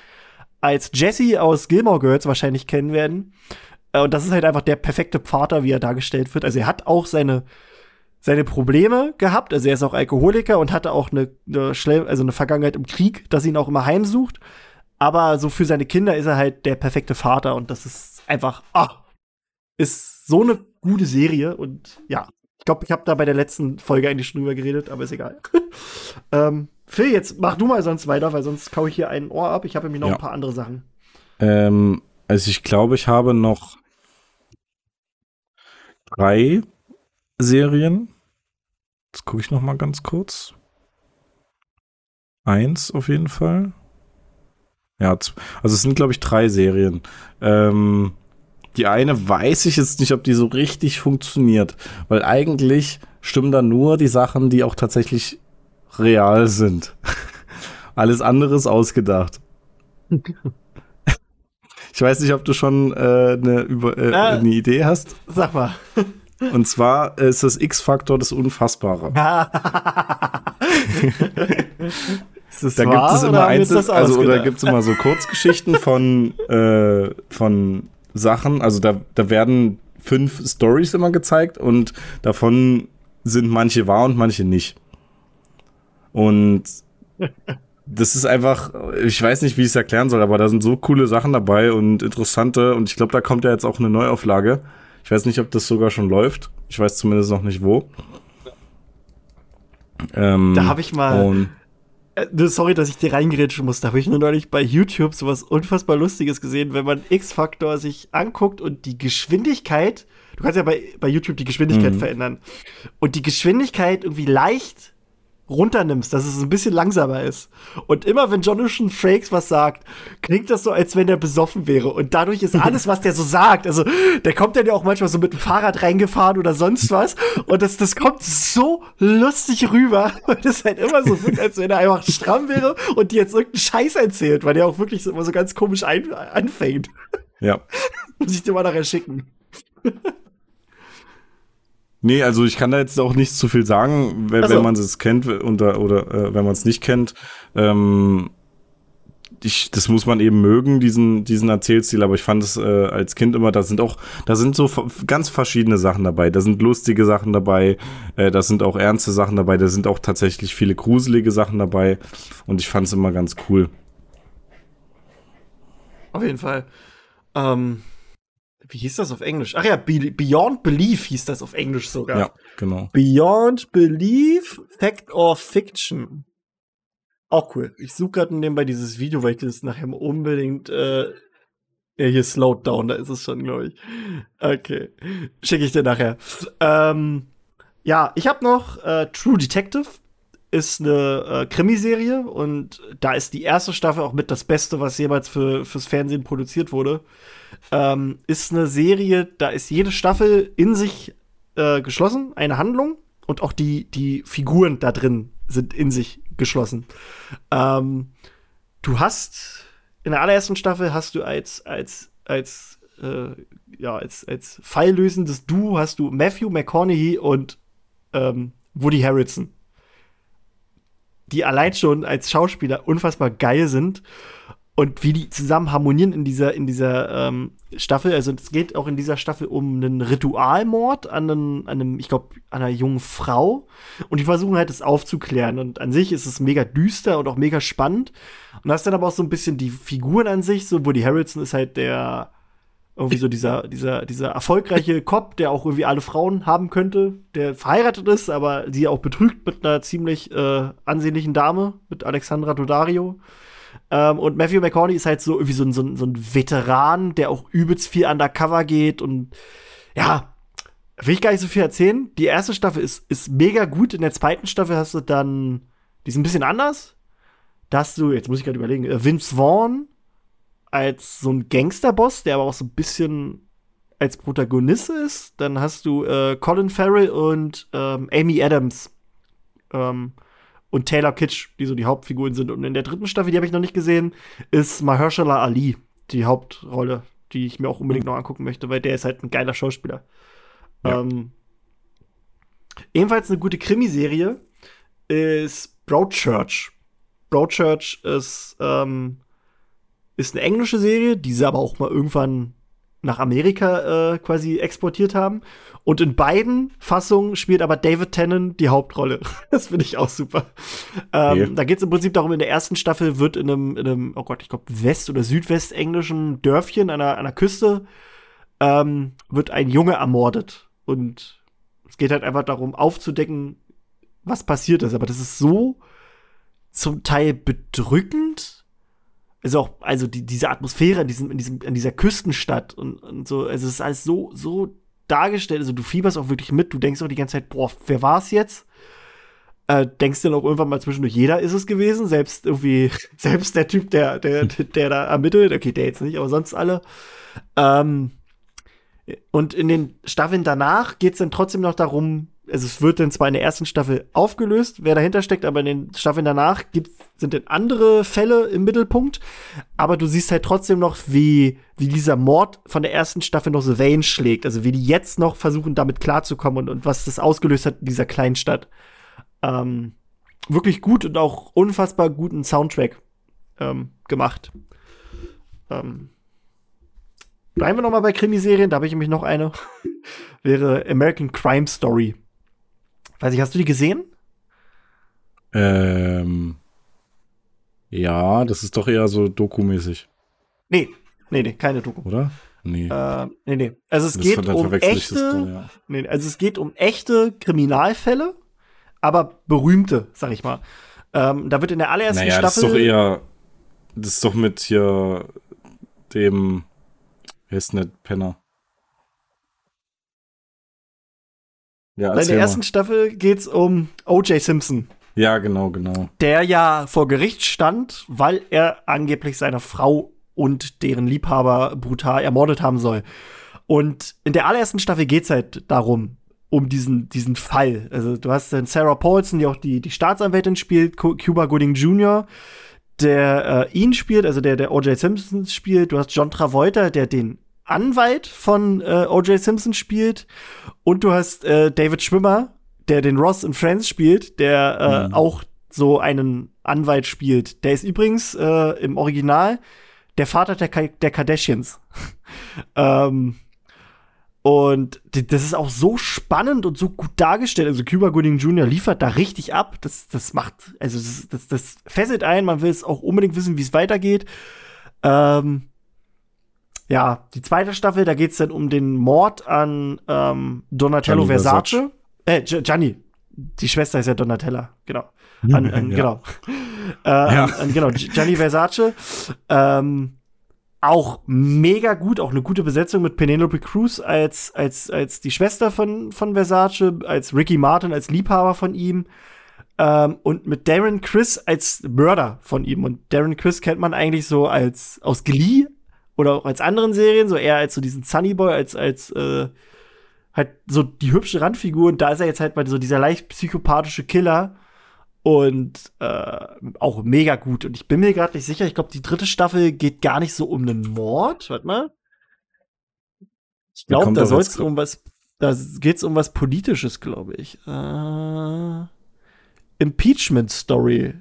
als Jesse aus Gilmore Girls wahrscheinlich kennen werden. Äh, und das ist halt einfach der perfekte Vater, wie er dargestellt wird. Also er hat auch seine seine Probleme gehabt. Also er ist auch Alkoholiker und hatte auch eine, eine, also eine Vergangenheit im Krieg, das ihn auch immer heimsucht. Aber so für seine Kinder ist er halt der perfekte Vater und das ist einfach, ah, ist so eine gute Serie und ja, ich glaube, ich habe da bei der letzten Folge eigentlich schon drüber geredet, aber ist egal. ähm, Phil, jetzt mach du mal sonst weiter, weil sonst kau ich hier ein Ohr ab. Ich habe nämlich noch ja. ein paar andere Sachen. Ähm, also ich glaube, ich habe noch drei Serien. Jetzt gucke ich noch mal ganz kurz. Eins auf jeden Fall. Ja, also es sind, glaube ich, drei Serien. Ähm, die eine weiß ich jetzt nicht, ob die so richtig funktioniert, weil eigentlich stimmen da nur die Sachen, die auch tatsächlich real sind. Alles andere ist ausgedacht. ich weiß nicht, ob du schon äh, eine, über, äh, ah, eine Idee hast. Sag mal. Und zwar ist das X-Faktor das Unfassbare. Ist da gibt es immer Einzel also oder gibt es immer so Kurzgeschichten von, äh, von Sachen, also da, da werden fünf Stories immer gezeigt und davon sind manche wahr und manche nicht. Und das ist einfach, ich weiß nicht, wie ich es erklären soll, aber da sind so coole Sachen dabei und interessante und ich glaube, da kommt ja jetzt auch eine Neuauflage. Ich weiß nicht, ob das sogar schon läuft. Ich weiß zumindest noch nicht wo. Ähm, da habe ich mal. Äh, sorry, dass ich dir reingerätschen muss. Da habe ich nur neulich bei YouTube sowas unfassbar Lustiges gesehen, wenn man X-Factor sich anguckt und die Geschwindigkeit. Du kannst ja bei, bei YouTube die Geschwindigkeit mhm. verändern. Und die Geschwindigkeit irgendwie leicht runternimmst, dass es ein bisschen langsamer ist. Und immer wenn Jonathan Frakes was sagt, klingt das so, als wenn er besoffen wäre. Und dadurch ist alles, was der so sagt, also der kommt dann ja auch manchmal so mit dem Fahrrad reingefahren oder sonst was. Und das, das kommt so lustig rüber. Und das ist halt immer so, als wenn er einfach stramm wäre und dir jetzt irgendeinen Scheiß erzählt, weil der auch wirklich so, immer so ganz komisch ein, anfängt. Ja. Muss ich dir mal nachher schicken. Nee, also ich kann da jetzt auch nicht zu viel sagen, wenn, also. wenn man es kennt oder, oder äh, wenn man es nicht kennt. Ähm, ich, das muss man eben mögen, diesen, diesen Erzählstil, aber ich fand es äh, als Kind immer, da sind auch, da sind so ganz verschiedene Sachen dabei. Da sind lustige Sachen dabei, äh, da sind auch ernste Sachen dabei, da sind auch tatsächlich viele gruselige Sachen dabei und ich fand es immer ganz cool. Auf jeden Fall. Ähm, wie hieß das auf Englisch? Ach ja, Be Beyond Belief hieß das auf Englisch sogar. Ja, genau. Beyond Belief, Fact or Fiction. Auch cool. Ich suche gerade nebenbei dieses Video, weil ich das nachher unbedingt äh, ja, hier slowed down, da ist es schon, glaube ich. Okay. Schicke ich dir nachher. Ähm, ja, ich habe noch äh, True Detective. Ist eine äh, Krimiserie und da ist die erste Staffel auch mit das Beste, was jemals für, fürs Fernsehen produziert wurde. Ähm, ist eine Serie, da ist jede Staffel in sich äh, geschlossen, eine Handlung und auch die, die Figuren da drin sind in sich geschlossen. Ähm, du hast in der allerersten Staffel hast du als, als, als, äh, ja, als, als falllösendes Duo hast du Matthew McConaughey und ähm, Woody Harrelson. Die allein schon als Schauspieler unfassbar geil sind und wie die zusammen harmonieren in dieser, in dieser ähm, Staffel. Also es geht auch in dieser Staffel um einen Ritualmord an einem, an einem ich glaube, einer jungen Frau. Und die versuchen halt, das aufzuklären. Und an sich ist es mega düster und auch mega spannend. Und hast dann aber auch so ein bisschen die Figuren an sich, so wo die Harrison ist halt der irgendwie so dieser, dieser, dieser erfolgreiche Cop, der auch irgendwie alle Frauen haben könnte, der verheiratet ist, aber sie auch betrügt mit einer ziemlich äh, ansehnlichen Dame, mit Alexandra Dodario. Ähm, und Matthew McConaughey ist halt so irgendwie so ein, so, ein, so ein Veteran, der auch übelst viel undercover geht und ja, will ich gar nicht so viel erzählen. Die erste Staffel ist, ist mega gut. In der zweiten Staffel hast du dann, die ist ein bisschen anders. Da hast du, jetzt muss ich gerade überlegen, äh, Vince Vaughn als so ein Gangsterboss, der aber auch so ein bisschen als Protagonist ist. Dann hast du äh, Colin Farrell und ähm, Amy Adams. Ähm, und Taylor Kitsch, die so die Hauptfiguren sind. Und in der dritten Staffel, die habe ich noch nicht gesehen, ist Mahershala Ali die Hauptrolle, die ich mir auch unbedingt noch angucken möchte, weil der ist halt ein geiler Schauspieler. Ja. Ähm, ebenfalls eine gute Krimiserie ist Broadchurch. Broadchurch ist, ähm, ist eine englische Serie, die sie aber auch mal irgendwann nach Amerika äh, quasi exportiert haben. Und in beiden Fassungen spielt aber David Tennant die Hauptrolle. das finde ich auch super. Ähm, okay. Da geht es im Prinzip darum, in der ersten Staffel wird in einem, in einem oh Gott, ich glaube, west- oder südwestenglischen Dörfchen an einer, Küste ähm, wird ein Junge ermordet. Und es geht halt einfach darum, aufzudecken, was passiert ist. Aber das ist so zum Teil bedrückend also auch, also die, diese Atmosphäre in, diesem, in, diesem, in dieser Küstenstadt und, und so, also es ist alles so, so dargestellt, also du fieberst auch wirklich mit, du denkst auch die ganze Zeit, boah, wer war es jetzt? Äh, denkst dann auch irgendwann mal zwischendurch, jeder ist es gewesen, selbst irgendwie, selbst der Typ, der, der, der da ermittelt, okay, der jetzt nicht, aber sonst alle. Ähm, und in den Staffeln danach geht es dann trotzdem noch darum, also es wird dann zwar in der ersten Staffel aufgelöst, wer dahinter steckt, aber in den Staffeln danach sind dann andere Fälle im Mittelpunkt. Aber du siehst halt trotzdem noch, wie, wie dieser Mord von der ersten Staffel noch so Wellen schlägt. Also wie die jetzt noch versuchen, damit klarzukommen und, und was das ausgelöst hat in dieser kleinen Stadt. Ähm, wirklich gut und auch unfassbar guten Soundtrack ähm, gemacht. Ähm, bleiben wir noch mal bei Krimiserien, da habe ich nämlich noch eine. Wäre American Crime Story. Weiß ich, hast du die gesehen? Ähm. Ja, das ist doch eher so dokumäßig. Nee, nee, nee, keine Doku. Oder? Nee. Äh, nee, nee. Also es das geht um echte, drin, ja. nee, also es geht um echte Kriminalfälle, aber berühmte, sag ich mal. Ähm, da wird in der allerersten naja, Staffel. Das ist doch eher, das ist doch mit hier dem, wer ist denn der Penner? Ja, in der ersten Staffel geht's um O.J. Simpson. Ja, genau, genau. Der ja vor Gericht stand, weil er angeblich seine Frau und deren Liebhaber brutal ermordet haben soll. Und in der allerersten Staffel geht's halt darum, um diesen, diesen Fall. Also du hast dann Sarah Paulson, die auch die, die Staatsanwältin spielt, Cuba Gooding Jr., der äh, ihn spielt, also der, der O.J. Simpson spielt. Du hast John Travolta, der den Anwalt von äh, O.J. Simpson spielt. Und du hast äh, David Schwimmer, der den Ross in Friends spielt, der äh, mhm. auch so einen Anwalt spielt. Der ist übrigens äh, im Original der Vater der, Ka der Kardashians. ähm, und das ist auch so spannend und so gut dargestellt. Also Cuba Gooding Jr. liefert da richtig ab. Das, das macht, also das, das, das fesselt ein. Man will es auch unbedingt wissen, wie es weitergeht. Ähm, ja, die zweite Staffel, da geht es dann um den Mord an ähm, Donatello Gianni Versace. Versace. Äh, Gianni. Die Schwester ist ja Donatella, genau. An, an, ja. Genau. Äh, ja. an, genau, Gianni Versace. Ähm, auch mega gut, auch eine gute Besetzung mit Penelope Cruz als, als, als die Schwester von, von Versace, als Ricky Martin als Liebhaber von ihm. Ähm, und mit Darren Chris als Mörder von ihm. Und Darren Chris kennt man eigentlich so als aus Glee oder auch als anderen Serien, so eher als so diesen Sunny Boy, als, als äh, halt so die hübsche Randfigur. Und da ist er jetzt halt mal so dieser leicht psychopathische Killer. Und äh, auch mega gut. Und ich bin mir gerade nicht sicher, ich glaube, die dritte Staffel geht gar nicht so um einen Mord. Warte mal. Ich glaube, da soll es um was. Da geht es um was Politisches, glaube ich. Äh, Impeachment Story.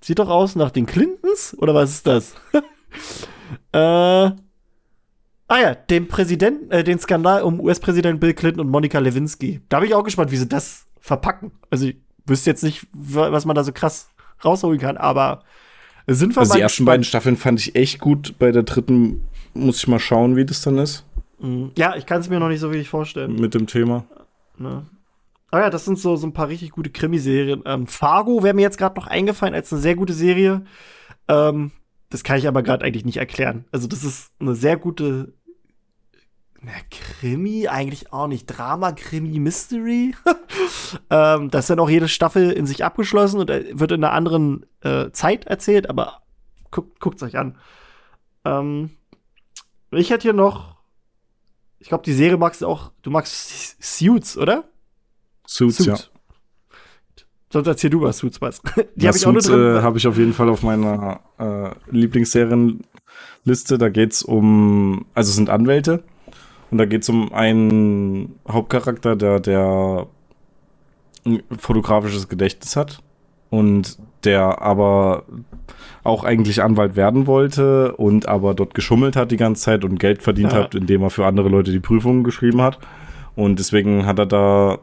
Sieht doch aus nach den Clintons? Oder was ist das? äh, ah ja, dem Präsidenten, äh, den Skandal um US-Präsident Bill Clinton und Monika Lewinsky. Da bin ich auch gespannt, wie sie das verpacken. Also ich wüsste jetzt nicht, was man da so krass rausholen kann, aber sind wir Also die ersten beiden Staffeln fand ich echt gut. Bei der dritten muss ich mal schauen, wie das dann ist. Mhm. Ja, ich kann es mir noch nicht so wirklich vorstellen. Mit dem Thema. Ne. Aber ja, das sind so, so ein paar richtig gute Krimiserien. Ähm, Fargo wäre mir jetzt gerade noch eingefallen als eine sehr gute Serie. Ähm, das kann ich aber gerade eigentlich nicht erklären. Also, das ist eine sehr gute na, Krimi eigentlich auch nicht. Drama, Krimi, Mystery. ähm, das ist dann auch jede Staffel in sich abgeschlossen und wird in einer anderen äh, Zeit erzählt, aber guckt, guckt's euch an. Ähm, ich hätte hier noch, ich glaube, die Serie magst du auch, du magst Suits, oder? Suits, Suits. ja. Sonst erzähl du was, Suits was. Die habe ich auch nur drin. Äh, habe ich auf jeden Fall auf meiner äh, Lieblingsserienliste. Da geht's um, also es sind Anwälte und da geht es um einen Hauptcharakter, der, der ein fotografisches Gedächtnis hat und der aber auch eigentlich Anwalt werden wollte und aber dort geschummelt hat die ganze Zeit und Geld verdient ja. hat, indem er für andere Leute die Prüfungen geschrieben hat. Und deswegen hat er da,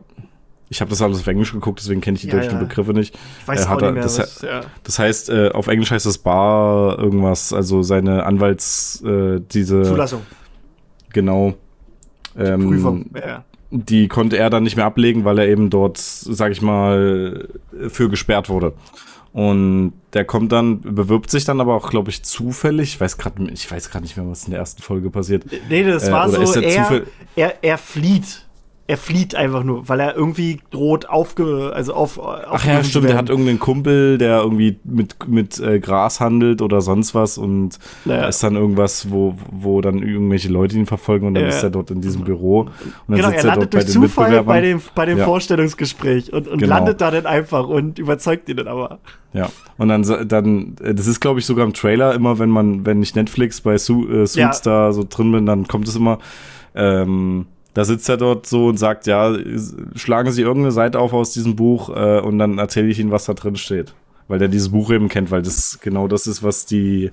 ich habe das alles auf Englisch geguckt, deswegen kenne ich die ja, deutschen ja. Begriffe nicht. Ich weiß äh, auch nicht mehr, das, was, ja. das heißt, äh, auf Englisch heißt das Bar irgendwas, also seine Anwalts, äh, diese Zulassung. Genau. Ähm, Prüfung, ja. Die konnte er dann nicht mehr ablegen, weil er eben dort, sag ich mal, für gesperrt wurde. Und der kommt dann, bewirbt sich dann aber auch, glaube ich, zufällig. Ich weiß gerade, ich weiß gerade nicht mehr, was in der ersten Folge passiert. Nee, das war äh, so, er, er, er flieht er flieht einfach nur, weil er irgendwie droht aufge, also auf. Ach ja, stimmt. Der hat irgendeinen Kumpel, der irgendwie mit mit äh, Gras handelt oder sonst was und naja. da ist dann irgendwas, wo wo dann irgendwelche Leute ihn verfolgen und dann ja. ist er dort in diesem Büro und dann genau, sitzt er, landet er durch Zufall bei dem bei dem ja. Vorstellungsgespräch und, und genau. landet da dann einfach und überzeugt ihn dann aber. Ja, und dann, dann das ist, glaube ich, sogar im Trailer immer, wenn man, wenn ich Netflix bei Su äh, Suits ja. da so drin bin, dann kommt es immer, ähm, da sitzt er dort so und sagt, ja, schlagen Sie irgendeine Seite auf aus diesem Buch äh, und dann erzähle ich Ihnen, was da drin steht. Weil der dieses Buch eben kennt, weil das genau das ist, was die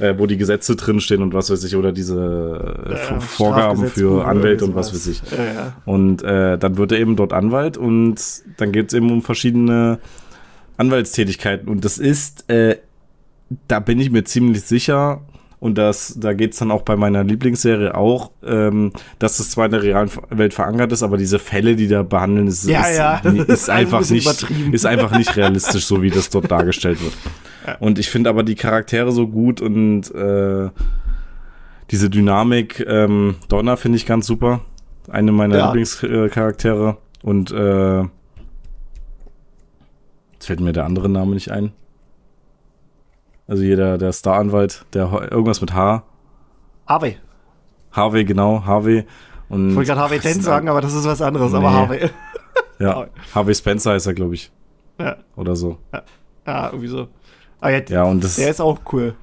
äh, wo die Gesetze drinstehen und was weiß ich, oder diese äh, ja, Vorgaben für Anwälte und was weiß ich. Ja, ja. Und äh, dann wird er eben dort Anwalt und dann geht es eben um verschiedene Anwaltstätigkeiten. Und das ist, äh, da bin ich mir ziemlich sicher, und das, da geht es dann auch bei meiner Lieblingsserie auch, ähm, dass es zwar in der realen Welt verankert ist, aber diese Fälle, die da behandeln, ist, ja, ist, ja. ist einfach ein nicht, ist einfach nicht realistisch, so wie das dort dargestellt wird. Ja. Und ich finde aber die Charaktere so gut und äh, diese Dynamik, ähm, Donna finde ich ganz super. Eine meiner ja. Lieblingscharaktere. Und äh, jetzt fällt mir der andere Name nicht ein. Also jeder, der Staranwalt, der irgendwas mit H. Harvey. Harvey, genau, Harvey. Und, ich wollte gerade Harvey Dent sagen, aber das ist was anderes, nee. aber Harvey. ja, Harvey Spencer ist er, glaube ich. Ja. Oder so. Ja, ja irgendwie so. Ah, ja, ja, und das, der ist auch cool.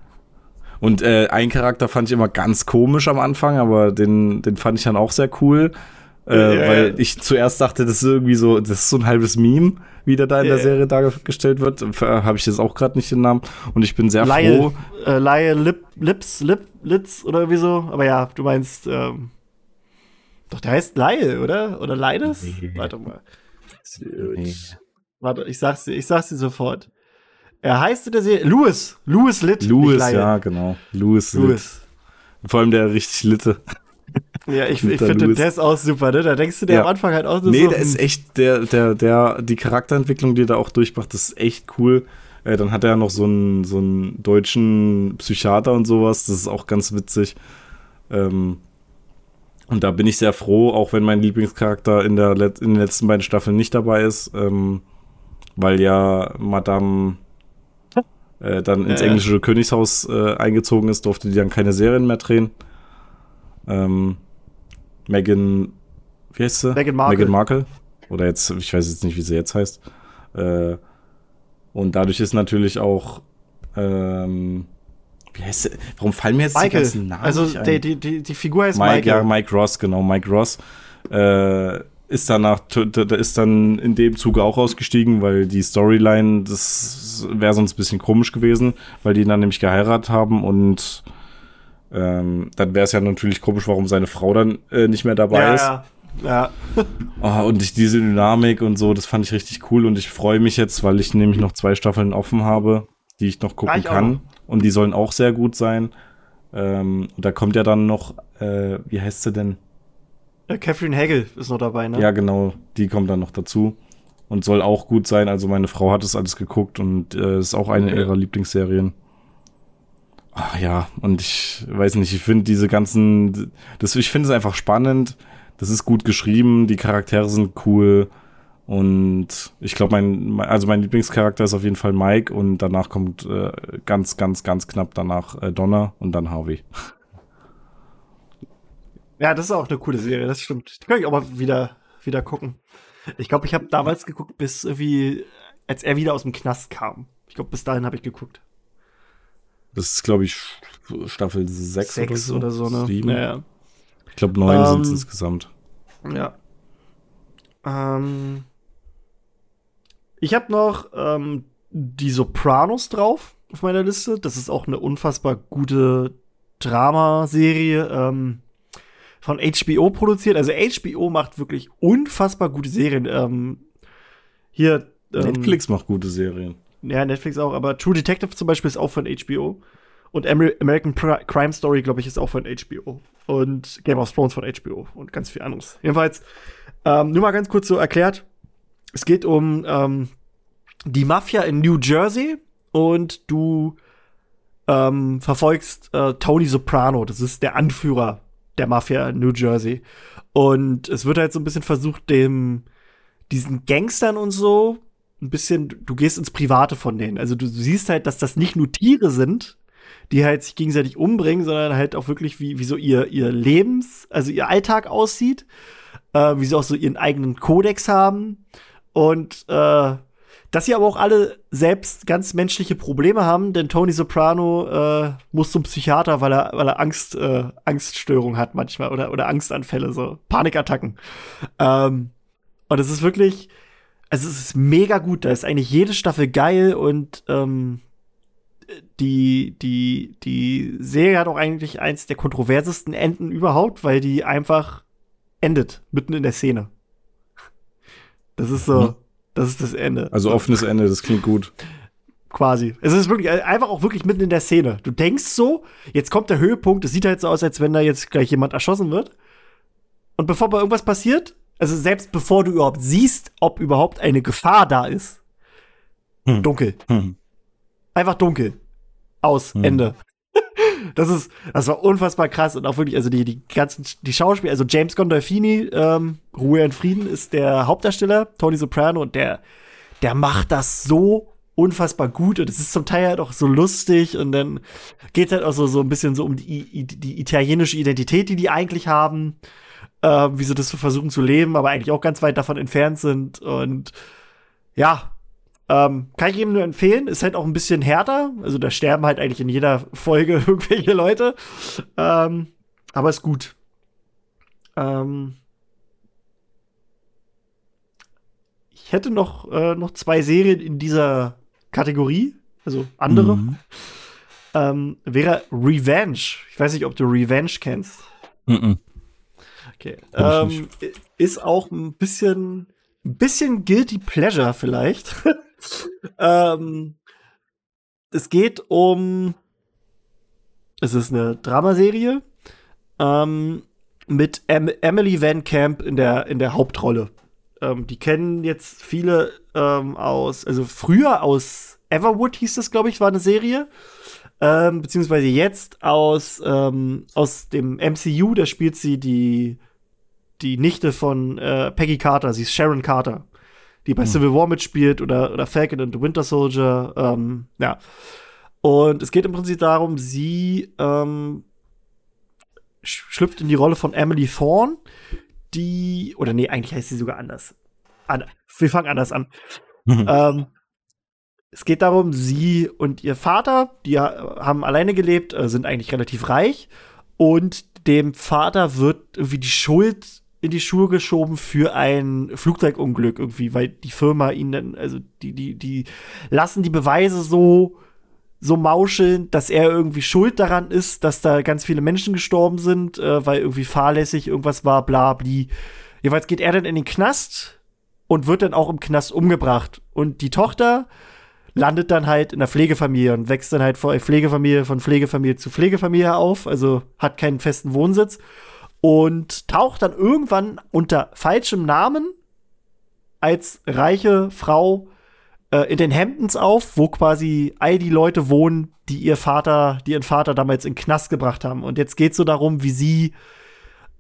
Und äh, ein Charakter fand ich immer ganz komisch am Anfang, aber den, den fand ich dann auch sehr cool. Äh, ja, weil ich zuerst dachte, das ist irgendwie so, das ist so ein halbes Meme wie der da in der Serie dargestellt wird. Habe ich jetzt auch gerade nicht den Namen. Und ich bin sehr Laie, froh. Äh, Laie Lip, Lips, Lip, Litz oder irgendwie so. Aber ja, du meinst, ähm, doch, der heißt Laie, oder? Oder Leides? Nee. Warte mal. Nee. Warte, ich sag's dir, ich sag's dir sofort. Er heißt in der Serie Louis. Louis Litt. Louis, ja, genau. Louis, Louis. Litt. Vor allem der richtig Litte. Ja, ich, ich finde, der ist auch super, ne? Da denkst du dir ja. am Anfang halt auch so. Nee, der ist echt, der, der, der, die Charakterentwicklung, die er da auch durchmacht, das ist echt cool. Äh, dann hat er noch so einen, so einen deutschen Psychiater und sowas, das ist auch ganz witzig. Ähm, und da bin ich sehr froh, auch wenn mein Lieblingscharakter in, der, in den letzten beiden Staffeln nicht dabei ist, ähm, weil ja Madame äh, dann ins englische Königshaus äh, eingezogen ist, durfte die dann keine Serien mehr drehen. Ähm, Meghan, wie heißt sie? Meghan Markle. Meghan Markle. Oder jetzt, ich weiß jetzt nicht, wie sie jetzt heißt. Äh, und dadurch ist natürlich auch, ähm, wie heißt sie? Warum fallen mir jetzt Michael. die ganzen Namen Also die, die, die, die Figur heißt Mike, Michael. Ja, Mike Ross, genau, Mike Ross. Äh, ist danach, da ist dann in dem Zuge auch ausgestiegen, weil die Storyline, das wäre sonst ein bisschen komisch gewesen, weil die dann nämlich geheiratet haben und ähm, dann wäre es ja natürlich komisch, warum seine Frau dann äh, nicht mehr dabei ja, ist. Ja. Ja. oh, und ich, diese Dynamik und so, das fand ich richtig cool und ich freue mich jetzt, weil ich nämlich noch zwei Staffeln offen habe, die ich noch gucken ich kann. Noch. Und die sollen auch sehr gut sein. Ähm, und da kommt ja dann noch, äh, wie heißt sie denn? Ja, Catherine Hagel ist noch dabei, ne? Ja, genau, die kommt dann noch dazu und soll auch gut sein. Also meine Frau hat es alles geguckt und äh, ist auch eine okay. ihrer Lieblingsserien. Ach ja, und ich weiß nicht, ich finde diese ganzen, das, ich finde es einfach spannend. Das ist gut geschrieben, die Charaktere sind cool. Und ich glaube, mein, also mein Lieblingscharakter ist auf jeden Fall Mike und danach kommt äh, ganz, ganz, ganz knapp danach äh, Donna und dann Harvey. Ja, das ist auch eine coole Serie, das stimmt. Die kann ich auch mal wieder, wieder gucken. Ich glaube, ich habe damals geguckt, bis irgendwie, als er wieder aus dem Knast kam. Ich glaube, bis dahin habe ich geguckt. Das ist, glaube ich, Staffel 6, 6 oder so. Oder so ne? 7. Ja, ja. Ich glaube, 9 ähm, sind es insgesamt. Ja. Ähm, ich habe noch ähm, die Sopranos drauf auf meiner Liste. Das ist auch eine unfassbar gute Dramaserie ähm, von HBO produziert. Also HBO macht wirklich unfassbar gute Serien. Ähm, hier ähm, Netflix macht gute Serien. Ja, Netflix auch, aber True Detective zum Beispiel ist auch von HBO. Und American Crime Story, glaube ich, ist auch von HBO. Und Game of Thrones von HBO und ganz viel anderes. Jedenfalls, ähm, nur mal ganz kurz so erklärt. Es geht um ähm, die Mafia in New Jersey und du ähm, verfolgst äh, Tony Soprano. Das ist der Anführer der Mafia in New Jersey. Und es wird halt so ein bisschen versucht, dem diesen Gangstern und so ein bisschen, du gehst ins Private von denen. Also du siehst halt, dass das nicht nur Tiere sind, die halt sich gegenseitig umbringen, sondern halt auch wirklich, wie, wie so ihr, ihr Lebens, also ihr Alltag aussieht, äh, wie sie auch so ihren eigenen Kodex haben und äh, dass sie aber auch alle selbst ganz menschliche Probleme haben, denn Tony Soprano äh, muss zum Psychiater, weil er, weil er Angst, äh, Angststörung hat manchmal oder, oder Angstanfälle, so Panikattacken. Ähm, und es ist wirklich, also es ist mega gut. Da ist eigentlich jede Staffel geil und ähm, die, die, die Serie hat auch eigentlich eins der kontroversesten Enden überhaupt, weil die einfach endet, mitten in der Szene. Das ist so, mhm. das ist das Ende. Also offenes Ende, das klingt gut. Quasi. Es ist wirklich einfach auch wirklich mitten in der Szene. Du denkst so, jetzt kommt der Höhepunkt, es sieht halt so aus, als wenn da jetzt gleich jemand erschossen wird. Und bevor mal irgendwas passiert, also selbst bevor du überhaupt siehst, ob überhaupt eine Gefahr da ist, hm. dunkel. Hm. Einfach dunkel. Aus, hm. Ende. das ist, das war unfassbar krass und auch wirklich, also die, die ganzen, die Schauspieler, also James Gandolfini, ähm, Ruhe in Frieden, ist der Hauptdarsteller, Tony Soprano, und der, der macht das so unfassbar gut und es ist zum Teil halt auch so lustig und dann geht es halt auch so, so ein bisschen so um die, die italienische Identität, die die eigentlich haben, äh, wie sie das so versuchen zu leben, aber eigentlich auch ganz weit davon entfernt sind und ja, ähm, kann ich ihm nur empfehlen. Ist halt auch ein bisschen härter. Also da sterben halt eigentlich in jeder Folge irgendwelche Leute. Ähm, aber ist gut. Ähm, ich hätte noch, äh, noch zwei Serien in dieser Kategorie, also andere. Mhm. Ähm, wäre Revenge. Ich weiß nicht, ob du Revenge kennst. Mhm. Okay. Ähm, ist auch ein bisschen, ein bisschen Guilty Pleasure vielleicht. ähm, es geht um. Es ist eine Dramaserie ähm, mit em Emily Van Camp in der, in der Hauptrolle. Ähm, die kennen jetzt viele ähm, aus, also früher aus Everwood hieß das, glaube ich, war eine Serie. Ähm, beziehungsweise jetzt aus, ähm, aus dem MCU, da spielt sie die, die Nichte von äh, Peggy Carter, sie ist Sharon Carter die bei hm. Civil War mitspielt oder, oder Falcon and the Winter Soldier. Ähm, ja. Und es geht im Prinzip darum, sie ähm, schlüpft in die Rolle von Emily Thorne, die, oder nee, eigentlich heißt sie sogar anders. An, wir fangen anders an. Mhm. Ähm, es geht darum, sie und ihr Vater, die haben alleine gelebt, äh, sind eigentlich relativ reich. Und dem Vater wird irgendwie die Schuld in die Schuhe geschoben für ein Flugzeugunglück irgendwie, weil die Firma ihnen, also die, die, die lassen die Beweise so, so mauscheln, dass er irgendwie schuld daran ist, dass da ganz viele Menschen gestorben sind, äh, weil irgendwie fahrlässig irgendwas war, bla, bli. Jedenfalls geht er dann in den Knast und wird dann auch im Knast umgebracht. Und die Tochter landet dann halt in der Pflegefamilie und wächst dann halt von Pflegefamilie, von Pflegefamilie zu Pflegefamilie auf, also hat keinen festen Wohnsitz und taucht dann irgendwann unter falschem Namen als reiche Frau äh, in den Hamptons auf, wo quasi all die Leute wohnen, die ihr Vater, die ihren Vater damals in Knast gebracht haben. Und jetzt geht es so darum, wie sie,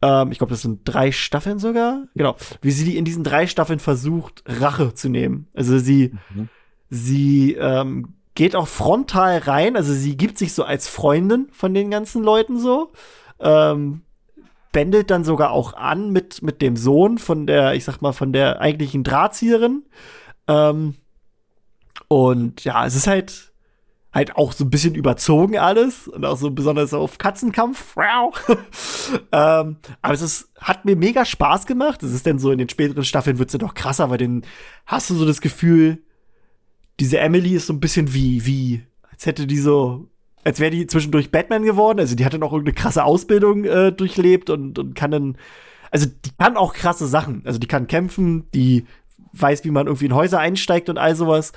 ähm, ich glaube, das sind drei Staffeln sogar, genau, wie sie die in diesen drei Staffeln versucht, Rache zu nehmen. Also sie, mhm. sie ähm, geht auch frontal rein, also sie gibt sich so als Freundin von den ganzen Leuten so. Ähm, bändelt dann sogar auch an mit, mit dem Sohn von der, ich sag mal, von der eigentlichen Drahtzieherin. Ähm, und ja, es ist halt, halt auch so ein bisschen überzogen alles und auch so besonders auf Katzenkampf. ähm, aber es ist, hat mir mega Spaß gemacht. Es ist dann so in den späteren Staffeln wird es ja noch krasser, weil dann hast du so das Gefühl, diese Emily ist so ein bisschen wie, wie, als hätte die so als wäre die zwischendurch Batman geworden. Also die hat dann auch irgendeine krasse Ausbildung äh, durchlebt und, und kann dann, also die kann auch krasse Sachen. Also die kann kämpfen, die weiß, wie man irgendwie in Häuser einsteigt und all sowas.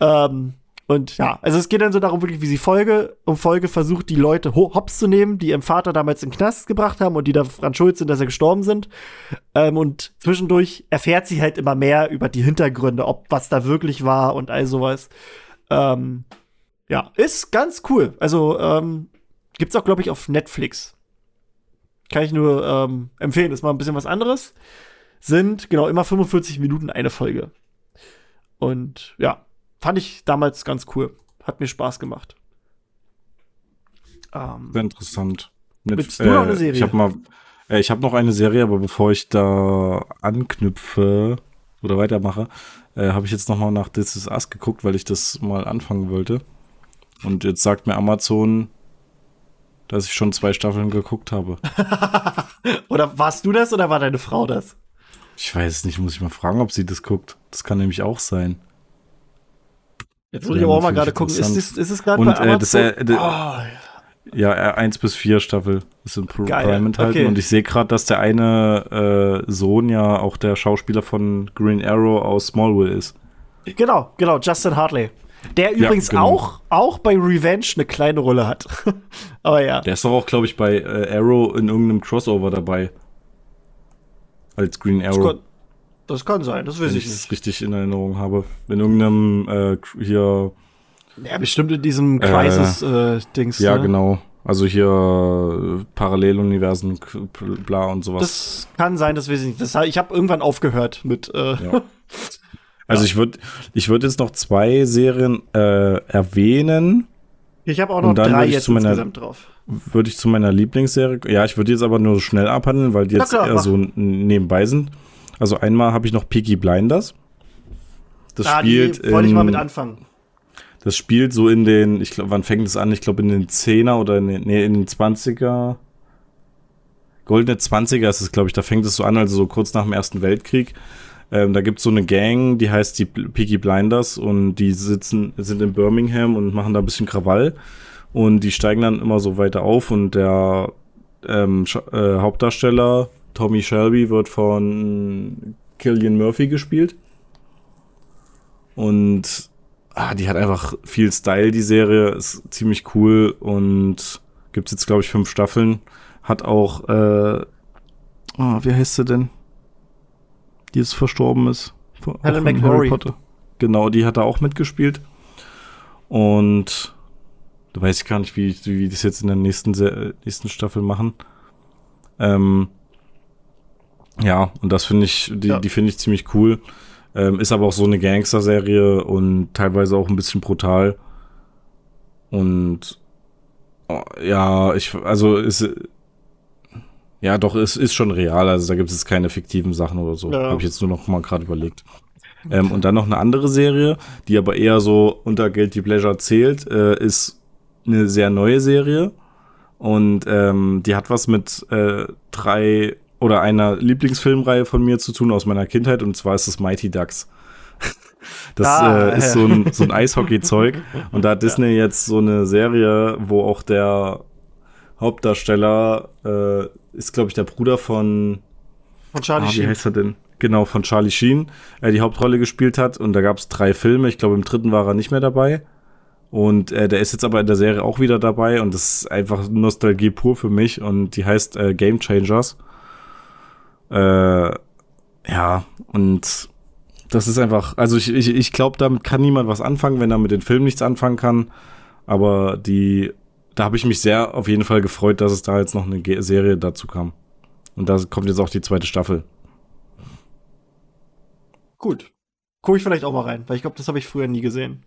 Ähm, und ja, also es geht dann so darum, wirklich, wie sie Folge um Folge versucht, die Leute hops zu nehmen, die ihrem Vater damals in den Knast gebracht haben und die daran schuld sind, dass sie gestorben sind. Ähm, und zwischendurch erfährt sie halt immer mehr über die Hintergründe, ob was da wirklich war und all sowas. Ähm, ja, ist ganz cool. Also ähm, gibt's auch, glaube ich, auf Netflix. Kann ich nur ähm, empfehlen. Ist mal ein bisschen was anderes. Sind genau immer 45 Minuten eine Folge. Und ja, fand ich damals ganz cool. Hat mir Spaß gemacht. Ähm, Sehr interessant. Mit, willst du äh, noch eine Serie? Ich habe mal, äh, ich habe noch eine Serie, aber bevor ich da anknüpfe oder weitermache, äh, habe ich jetzt noch mal nach This Is Us geguckt, weil ich das mal anfangen wollte. Und jetzt sagt mir Amazon, dass ich schon zwei Staffeln geguckt habe. oder warst du das oder war deine Frau das? Ich weiß nicht, muss ich mal fragen, ob sie das guckt. Das kann nämlich auch sein. Jetzt muss ich aber auch mal gerade gucken, ist, ist, ist es gerade bei Amazon? Äh, das, äh, oh, ja, R1 bis 4 Staffel ist in Geil. Prime enthalten. Okay. Und ich sehe gerade, dass der eine äh, Sohn ja auch der Schauspieler von Green Arrow aus Smallville ist. Genau, genau, Justin Hartley. Der übrigens genau. auch, auch bei Revenge eine kleine Rolle hat. Aber ja. Der ist doch auch, glaube ich, bei äh, Arrow in irgendeinem Crossover dabei. Als Green Arrow. Das kann, das kann sein, das weiß Wenn ich nicht. es richtig in Erinnerung habe. In irgendeinem äh, hier. Ja, bestimmt in diesem äh, Crisis-Dings. Äh, ja, ne? genau. Also hier äh, Paralleluniversen, bla und sowas. Das kann sein, das weiß ich nicht. Das, ich habe irgendwann aufgehört mit. Äh, ja. Also ich würde ich würd jetzt noch zwei Serien äh, erwähnen. Ich habe auch noch drei jetzt meiner, insgesamt drauf. Würde ich zu meiner Lieblingsserie, ja, ich würde jetzt aber nur schnell abhandeln, weil die jetzt klar, eher mach. so nebenbei sind. Also einmal habe ich noch Peaky Blinders. Das ah, spielt die wollte ich mal mit anfangen. Das spielt so in den, ich glaube, wann fängt es an? Ich glaube in den 10er oder in den, nee, in den 20er. Goldene 20er ist es, glaube ich, da fängt es so an, also so kurz nach dem Ersten Weltkrieg. Ähm, da gibt es so eine Gang, die heißt die Peaky Blinders und die sitzen, sind in Birmingham und machen da ein bisschen Krawall. Und die steigen dann immer so weiter auf und der ähm, äh, Hauptdarsteller Tommy Shelby wird von Killian Murphy gespielt. Und ah, die hat einfach viel Style, die Serie. Ist ziemlich cool und gibt es jetzt, glaube ich, fünf Staffeln. Hat auch, äh, oh, wie heißt sie denn? Die jetzt verstorben ist. Helen McMurray. Genau, die hat da auch mitgespielt. Und da weiß ich gar nicht, wie, wie die das jetzt in der nächsten, nächsten Staffel machen. Ähm, ja, und das finde ich, die, ja. die finde ich ziemlich cool. Ähm, ist aber auch so eine Gangster-Serie und teilweise auch ein bisschen brutal. Und oh, ja, ich, also ist, ja, doch, es ist schon real. Also da gibt es keine fiktiven Sachen oder so. Ja. Habe ich jetzt nur noch mal gerade überlegt. Ähm, und dann noch eine andere Serie, die aber eher so unter Guilty Pleasure zählt, äh, ist eine sehr neue Serie. Und ähm, die hat was mit äh, drei oder einer Lieblingsfilmreihe von mir zu tun aus meiner Kindheit. Und zwar ist es Mighty Ducks. Das ah, äh, ist so ein, so ein Eishockey-Zeug. Und da hat Disney ja. jetzt so eine Serie, wo auch der Hauptdarsteller äh, ist, glaube ich, der Bruder von. Von Charlie ah, Sheen. Wie heißt er denn? Genau, von Charlie Sheen, er die Hauptrolle gespielt hat. Und da gab es drei Filme. Ich glaube, im dritten war er nicht mehr dabei. Und äh, der ist jetzt aber in der Serie auch wieder dabei. Und das ist einfach Nostalgie pur für mich. Und die heißt äh, Game Changers. Äh, ja, und das ist einfach, also ich, ich, ich glaube, damit kann niemand was anfangen, wenn er mit den Filmen nichts anfangen kann. Aber die da habe ich mich sehr auf jeden Fall gefreut, dass es da jetzt noch eine Serie dazu kam. Und da kommt jetzt auch die zweite Staffel. Gut. Gucke ich vielleicht auch mal rein, weil ich glaube, das habe ich früher nie gesehen.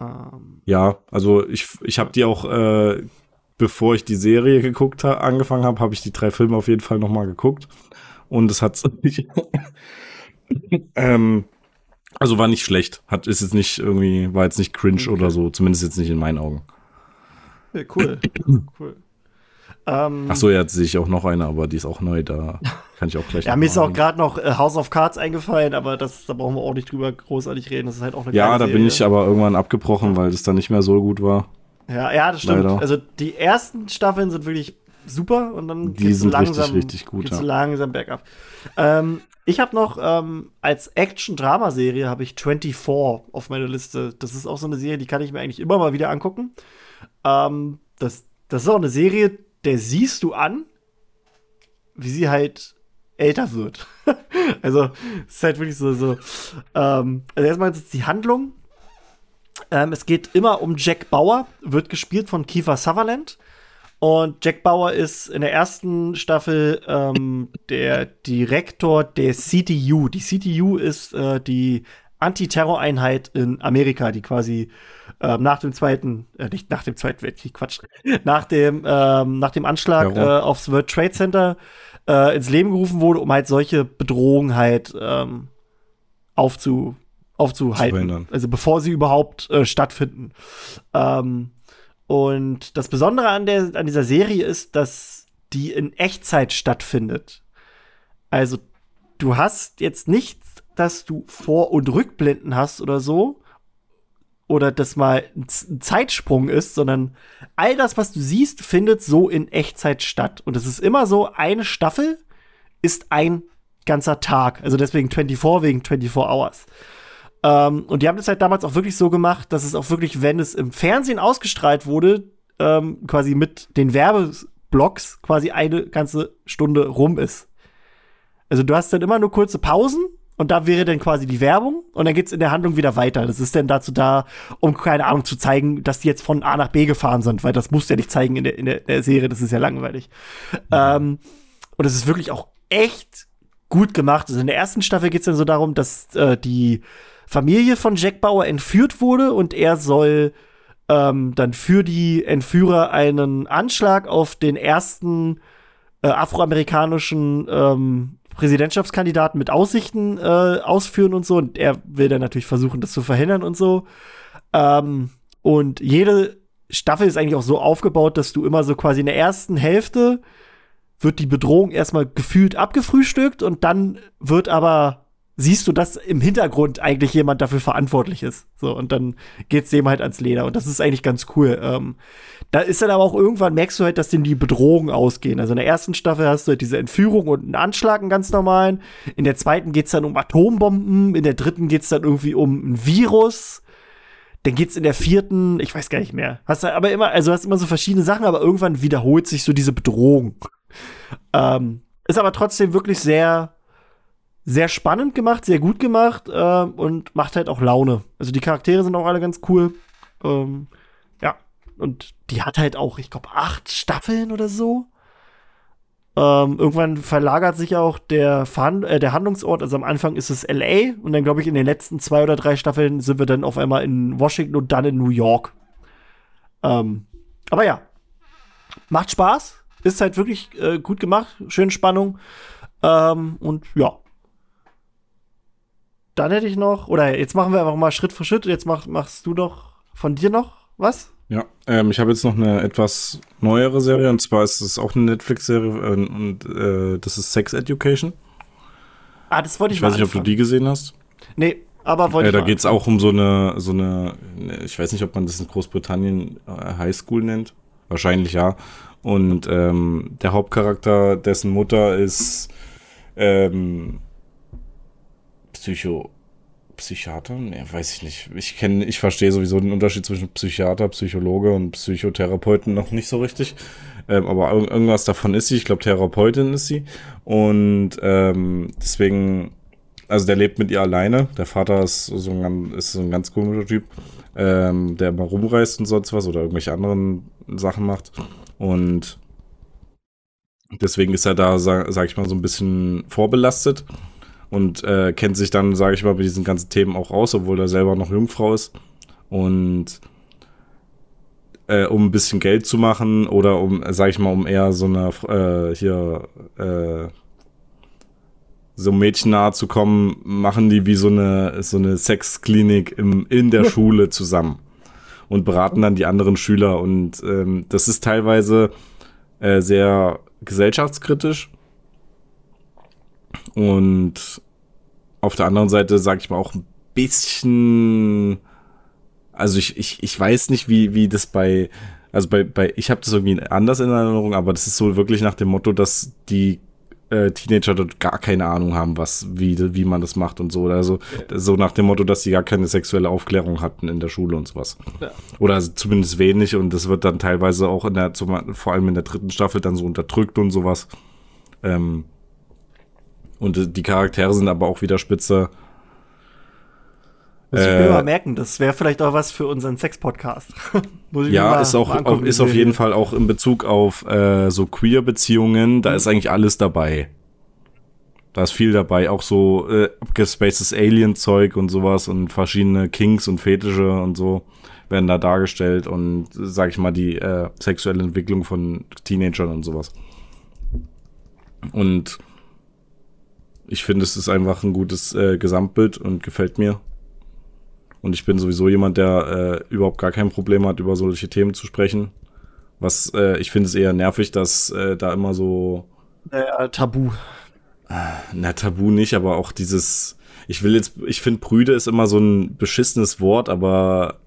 Ähm. Ja, also ich, ich habe die auch, äh, bevor ich die Serie geguckt habe, angefangen habe, habe ich die drei Filme auf jeden Fall noch mal geguckt. Und es hat ähm, also war nicht schlecht. Hat, ist jetzt nicht irgendwie, war jetzt nicht cringe okay. oder so, zumindest jetzt nicht in meinen Augen. Ja, cool. cool. Ähm, Ach so, jetzt sehe ich auch noch eine, aber die ist auch neu, da kann ich auch gleich. ja, mir ist auch gerade noch äh, House of Cards eingefallen, aber das, da brauchen wir auch nicht drüber großartig reden. Das ist halt auch eine Ja, da Serie. bin ich aber irgendwann abgebrochen, weil das dann nicht mehr so gut war. Ja, ja, das stimmt. Leider. Also die ersten Staffeln sind wirklich super und dann die sind langsam, richtig, richtig ja. langsam bergab. Ähm, ich habe noch ähm, als Action-Drama-Serie habe ich 24 auf meiner Liste. Das ist auch so eine Serie, die kann ich mir eigentlich immer mal wieder angucken. Ähm, das, das ist auch eine Serie, der siehst du an, wie sie halt älter wird. also, es ist halt wirklich so, so ähm, also erstmal ist die Handlung. Ähm, es geht immer um Jack Bauer, wird gespielt von Kiefer Sutherland. Und Jack Bauer ist in der ersten Staffel ähm, der Direktor der CTU. Die CTU ist äh, die Antiterror-Einheit in Amerika, die quasi äh, nach dem zweiten, äh, nicht nach dem zweiten Weltkrieg, Quatsch, nach dem, ähm, nach dem Anschlag äh, aufs World Trade Center äh, ins Leben gerufen wurde, um halt solche Bedrohungen halt ähm, aufzu, aufzuhalten. Also bevor sie überhaupt äh, stattfinden. Ähm, und das Besondere an, der, an dieser Serie ist, dass die in Echtzeit stattfindet. Also du hast jetzt nicht dass du Vor- und Rückblenden hast oder so oder das mal ein Zeitsprung ist, sondern all das, was du siehst, findet so in Echtzeit statt. Und es ist immer so, eine Staffel ist ein ganzer Tag. Also deswegen 24 wegen 24 Hours. Ähm, und die haben das halt damals auch wirklich so gemacht, dass es auch wirklich, wenn es im Fernsehen ausgestrahlt wurde, ähm, quasi mit den Werbeblocks quasi eine ganze Stunde rum ist. Also du hast dann immer nur kurze Pausen und da wäre dann quasi die Werbung und dann geht's in der Handlung wieder weiter. Das ist dann dazu da, um keine Ahnung zu zeigen, dass die jetzt von A nach B gefahren sind, weil das musst du ja nicht zeigen in der, in der, der Serie, das ist ja langweilig. Ähm, und es ist wirklich auch echt gut gemacht. Also in der ersten Staffel geht's dann so darum, dass äh, die Familie von Jack Bauer entführt wurde und er soll ähm, dann für die Entführer einen Anschlag auf den ersten äh, afroamerikanischen ähm, Präsidentschaftskandidaten mit Aussichten äh, ausführen und so. Und er will dann natürlich versuchen, das zu verhindern und so. Ähm, und jede Staffel ist eigentlich auch so aufgebaut, dass du immer so quasi in der ersten Hälfte wird die Bedrohung erstmal gefühlt abgefrühstückt und dann wird aber siehst du, dass im Hintergrund eigentlich jemand dafür verantwortlich ist. So, und dann geht's dem halt ans Leder. Und das ist eigentlich ganz cool. Ähm, da ist dann aber auch irgendwann, merkst du halt, dass denen die Bedrohungen ausgehen. Also in der ersten Staffel hast du halt diese Entführung und einen Anschlag, einen ganz normalen. In der zweiten geht's dann um Atombomben. In der dritten geht's dann irgendwie um ein Virus. Dann geht's in der vierten, ich weiß gar nicht mehr. Hast du aber immer, also hast immer so verschiedene Sachen, aber irgendwann wiederholt sich so diese Bedrohung. Ähm, ist aber trotzdem wirklich sehr, sehr spannend gemacht, sehr gut gemacht äh, und macht halt auch Laune. Also die Charaktere sind auch alle ganz cool. Ähm, ja, und die hat halt auch, ich glaube, acht Staffeln oder so. Ähm, irgendwann verlagert sich auch der, Verhand äh, der Handlungsort. Also am Anfang ist es LA und dann, glaube ich, in den letzten zwei oder drei Staffeln sind wir dann auf einmal in Washington und dann in New York. Ähm, aber ja, macht Spaß. Ist halt wirklich äh, gut gemacht. Schöne Spannung. Ähm, und ja, dann hätte ich noch, oder jetzt machen wir einfach mal Schritt für Schritt. Jetzt mach, machst du doch von dir noch was? Ja, ähm, ich habe jetzt noch eine etwas neuere Serie und zwar ist es auch eine Netflix-Serie äh, und äh, das ist Sex Education. Ah, das wollte ich Ich weiß nicht, anfangen. ob du die gesehen hast. Nee, aber wollte äh, ich. Da geht es auch um so eine, so eine, ich weiß nicht, ob man das in Großbritannien äh, Highschool nennt. Wahrscheinlich ja. Und ähm, der Hauptcharakter, dessen Mutter ist ähm, Psycho. Psychiater? Nee, weiß ich nicht. Ich kenne, ich verstehe sowieso den Unterschied zwischen Psychiater, Psychologe und Psychotherapeuten noch nicht so richtig. Ähm, aber irgendwas davon ist sie. Ich glaube, Therapeutin ist sie. Und ähm, deswegen, also der lebt mit ihr alleine. Der Vater ist so ein, ist so ein ganz komischer Typ, ähm, der immer rumreist und sonst was oder irgendwelche anderen Sachen macht. Und deswegen ist er da, sag, sag ich mal, so ein bisschen vorbelastet und äh, kennt sich dann, sage ich mal, bei diesen ganzen Themen auch aus, obwohl er selber noch Jungfrau ist. Und äh, um ein bisschen Geld zu machen oder um, sage ich mal, um eher so eine äh, hier äh, so Mädchen nahe zu kommen, machen die wie so eine so eine Sexklinik im, in der Schule zusammen und beraten dann die anderen Schüler. Und ähm, das ist teilweise äh, sehr gesellschaftskritisch und auf der anderen Seite, sage ich mal, auch ein bisschen. Also ich, ich, ich weiß nicht, wie, wie das bei. Also bei, bei ich habe das irgendwie anders in Erinnerung, aber das ist so wirklich nach dem Motto, dass die äh, Teenager dort gar keine Ahnung haben, was, wie, wie man das macht und so. Also so nach dem Motto, dass sie gar keine sexuelle Aufklärung hatten in der Schule und sowas. Ja. Oder zumindest wenig und das wird dann teilweise auch in der, vor allem in der dritten Staffel dann so unterdrückt und sowas. Ähm, und die Charaktere sind aber auch wieder spitze. Muss ich mir äh, mal merken, das wäre vielleicht auch was für unseren Sex-Podcast. ja, ist auch angucken, ist auf jeden Fall auch in Bezug auf äh, so Queer-Beziehungen, da mhm. ist eigentlich alles dabei. Da ist viel dabei, auch so äh, abgespacedes Alien-Zeug und sowas und verschiedene Kings und Fetische und so werden da dargestellt und sag ich mal die äh, sexuelle Entwicklung von Teenagern und sowas. Und ich finde, es ist einfach ein gutes äh, Gesamtbild und gefällt mir. Und ich bin sowieso jemand, der äh, überhaupt gar kein Problem hat, über solche Themen zu sprechen. Was äh, ich finde es eher nervig, dass äh, da immer so. Naja, Tabu. Na, Tabu nicht, aber auch dieses. Ich will jetzt, ich finde, Brüde ist immer so ein beschissenes Wort, aber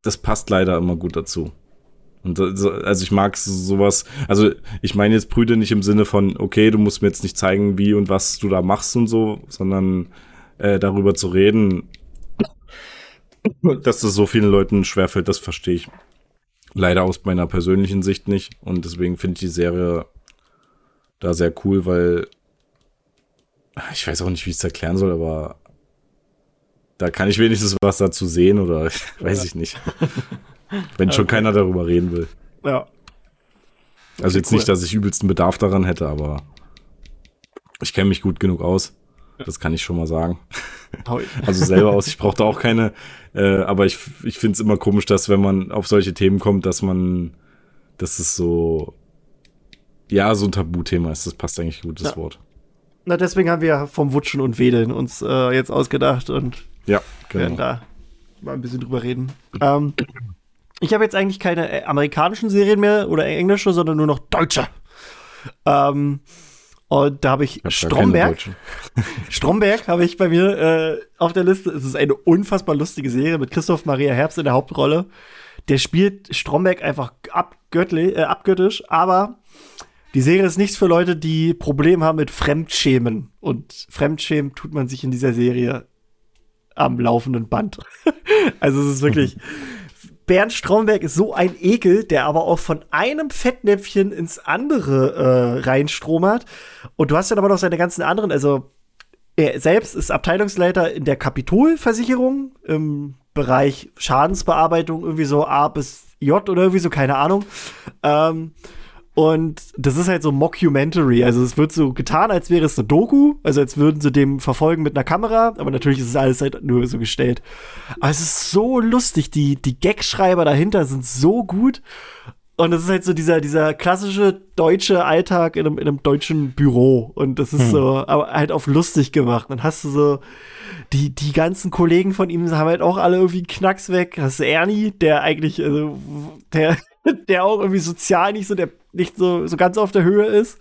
das passt leider immer gut dazu. Und also ich mag sowas, also ich meine jetzt Brüder nicht im Sinne von, okay, du musst mir jetzt nicht zeigen, wie und was du da machst und so, sondern äh, darüber zu reden, dass das so vielen Leuten schwerfällt, das verstehe ich leider aus meiner persönlichen Sicht nicht. Und deswegen finde ich die Serie da sehr cool, weil ich weiß auch nicht, wie ich es erklären soll, aber da kann ich wenigstens was dazu sehen oder weiß ja. ich nicht. Wenn schon okay. keiner darüber reden will. Ja. Also jetzt cool. nicht, dass ich übelsten Bedarf daran hätte, aber ich kenne mich gut genug aus. Das kann ich schon mal sagen. also selber aus, ich brauche da auch keine, äh, aber ich, ich finde es immer komisch, dass wenn man auf solche Themen kommt, dass man, dass es so, ja, so ein Tabuthema ist. Das passt eigentlich gut, das ja. Wort. Na, deswegen haben wir vom Wutschen und Wedeln uns äh, jetzt ausgedacht und ja, genau. werden da mal ein bisschen drüber reden. Ähm, ich habe jetzt eigentlich keine äh, amerikanischen Serien mehr oder englische, sondern nur noch deutsche. Ähm, und da habe ich, ich Stromberg. Stromberg habe ich bei mir äh, auf der Liste. Es ist eine unfassbar lustige Serie mit Christoph Maria Herbst in der Hauptrolle. Der spielt Stromberg einfach abgöttlich, äh, abgöttisch, aber die Serie ist nichts für Leute, die Probleme haben mit Fremdschämen. Und Fremdschämen tut man sich in dieser Serie am laufenden Band. also es ist wirklich. Bernd Stromberg ist so ein Ekel, der aber auch von einem Fettnäpfchen ins andere äh, reinstromert. Und du hast dann aber noch seine ganzen anderen, also er selbst ist Abteilungsleiter in der Kapitolversicherung im Bereich Schadensbearbeitung, irgendwie so A bis J oder irgendwie so, keine Ahnung. Ähm, und das ist halt so Mockumentary. Also es wird so getan, als wäre es eine Doku. Also als würden sie dem verfolgen mit einer Kamera. Aber natürlich ist es alles halt nur so gestellt. Aber es ist so lustig. Die, die Gagschreiber dahinter sind so gut. Und es ist halt so dieser, dieser klassische deutsche Alltag in einem, in einem deutschen Büro. Und das ist hm. so, aber halt auf lustig gemacht. Dann hast du so, die, die ganzen Kollegen von ihm haben halt auch alle irgendwie Knacks weg. Hast du Ernie, der eigentlich, also, der, der auch irgendwie sozial nicht so, der nicht so, so ganz auf der Höhe ist.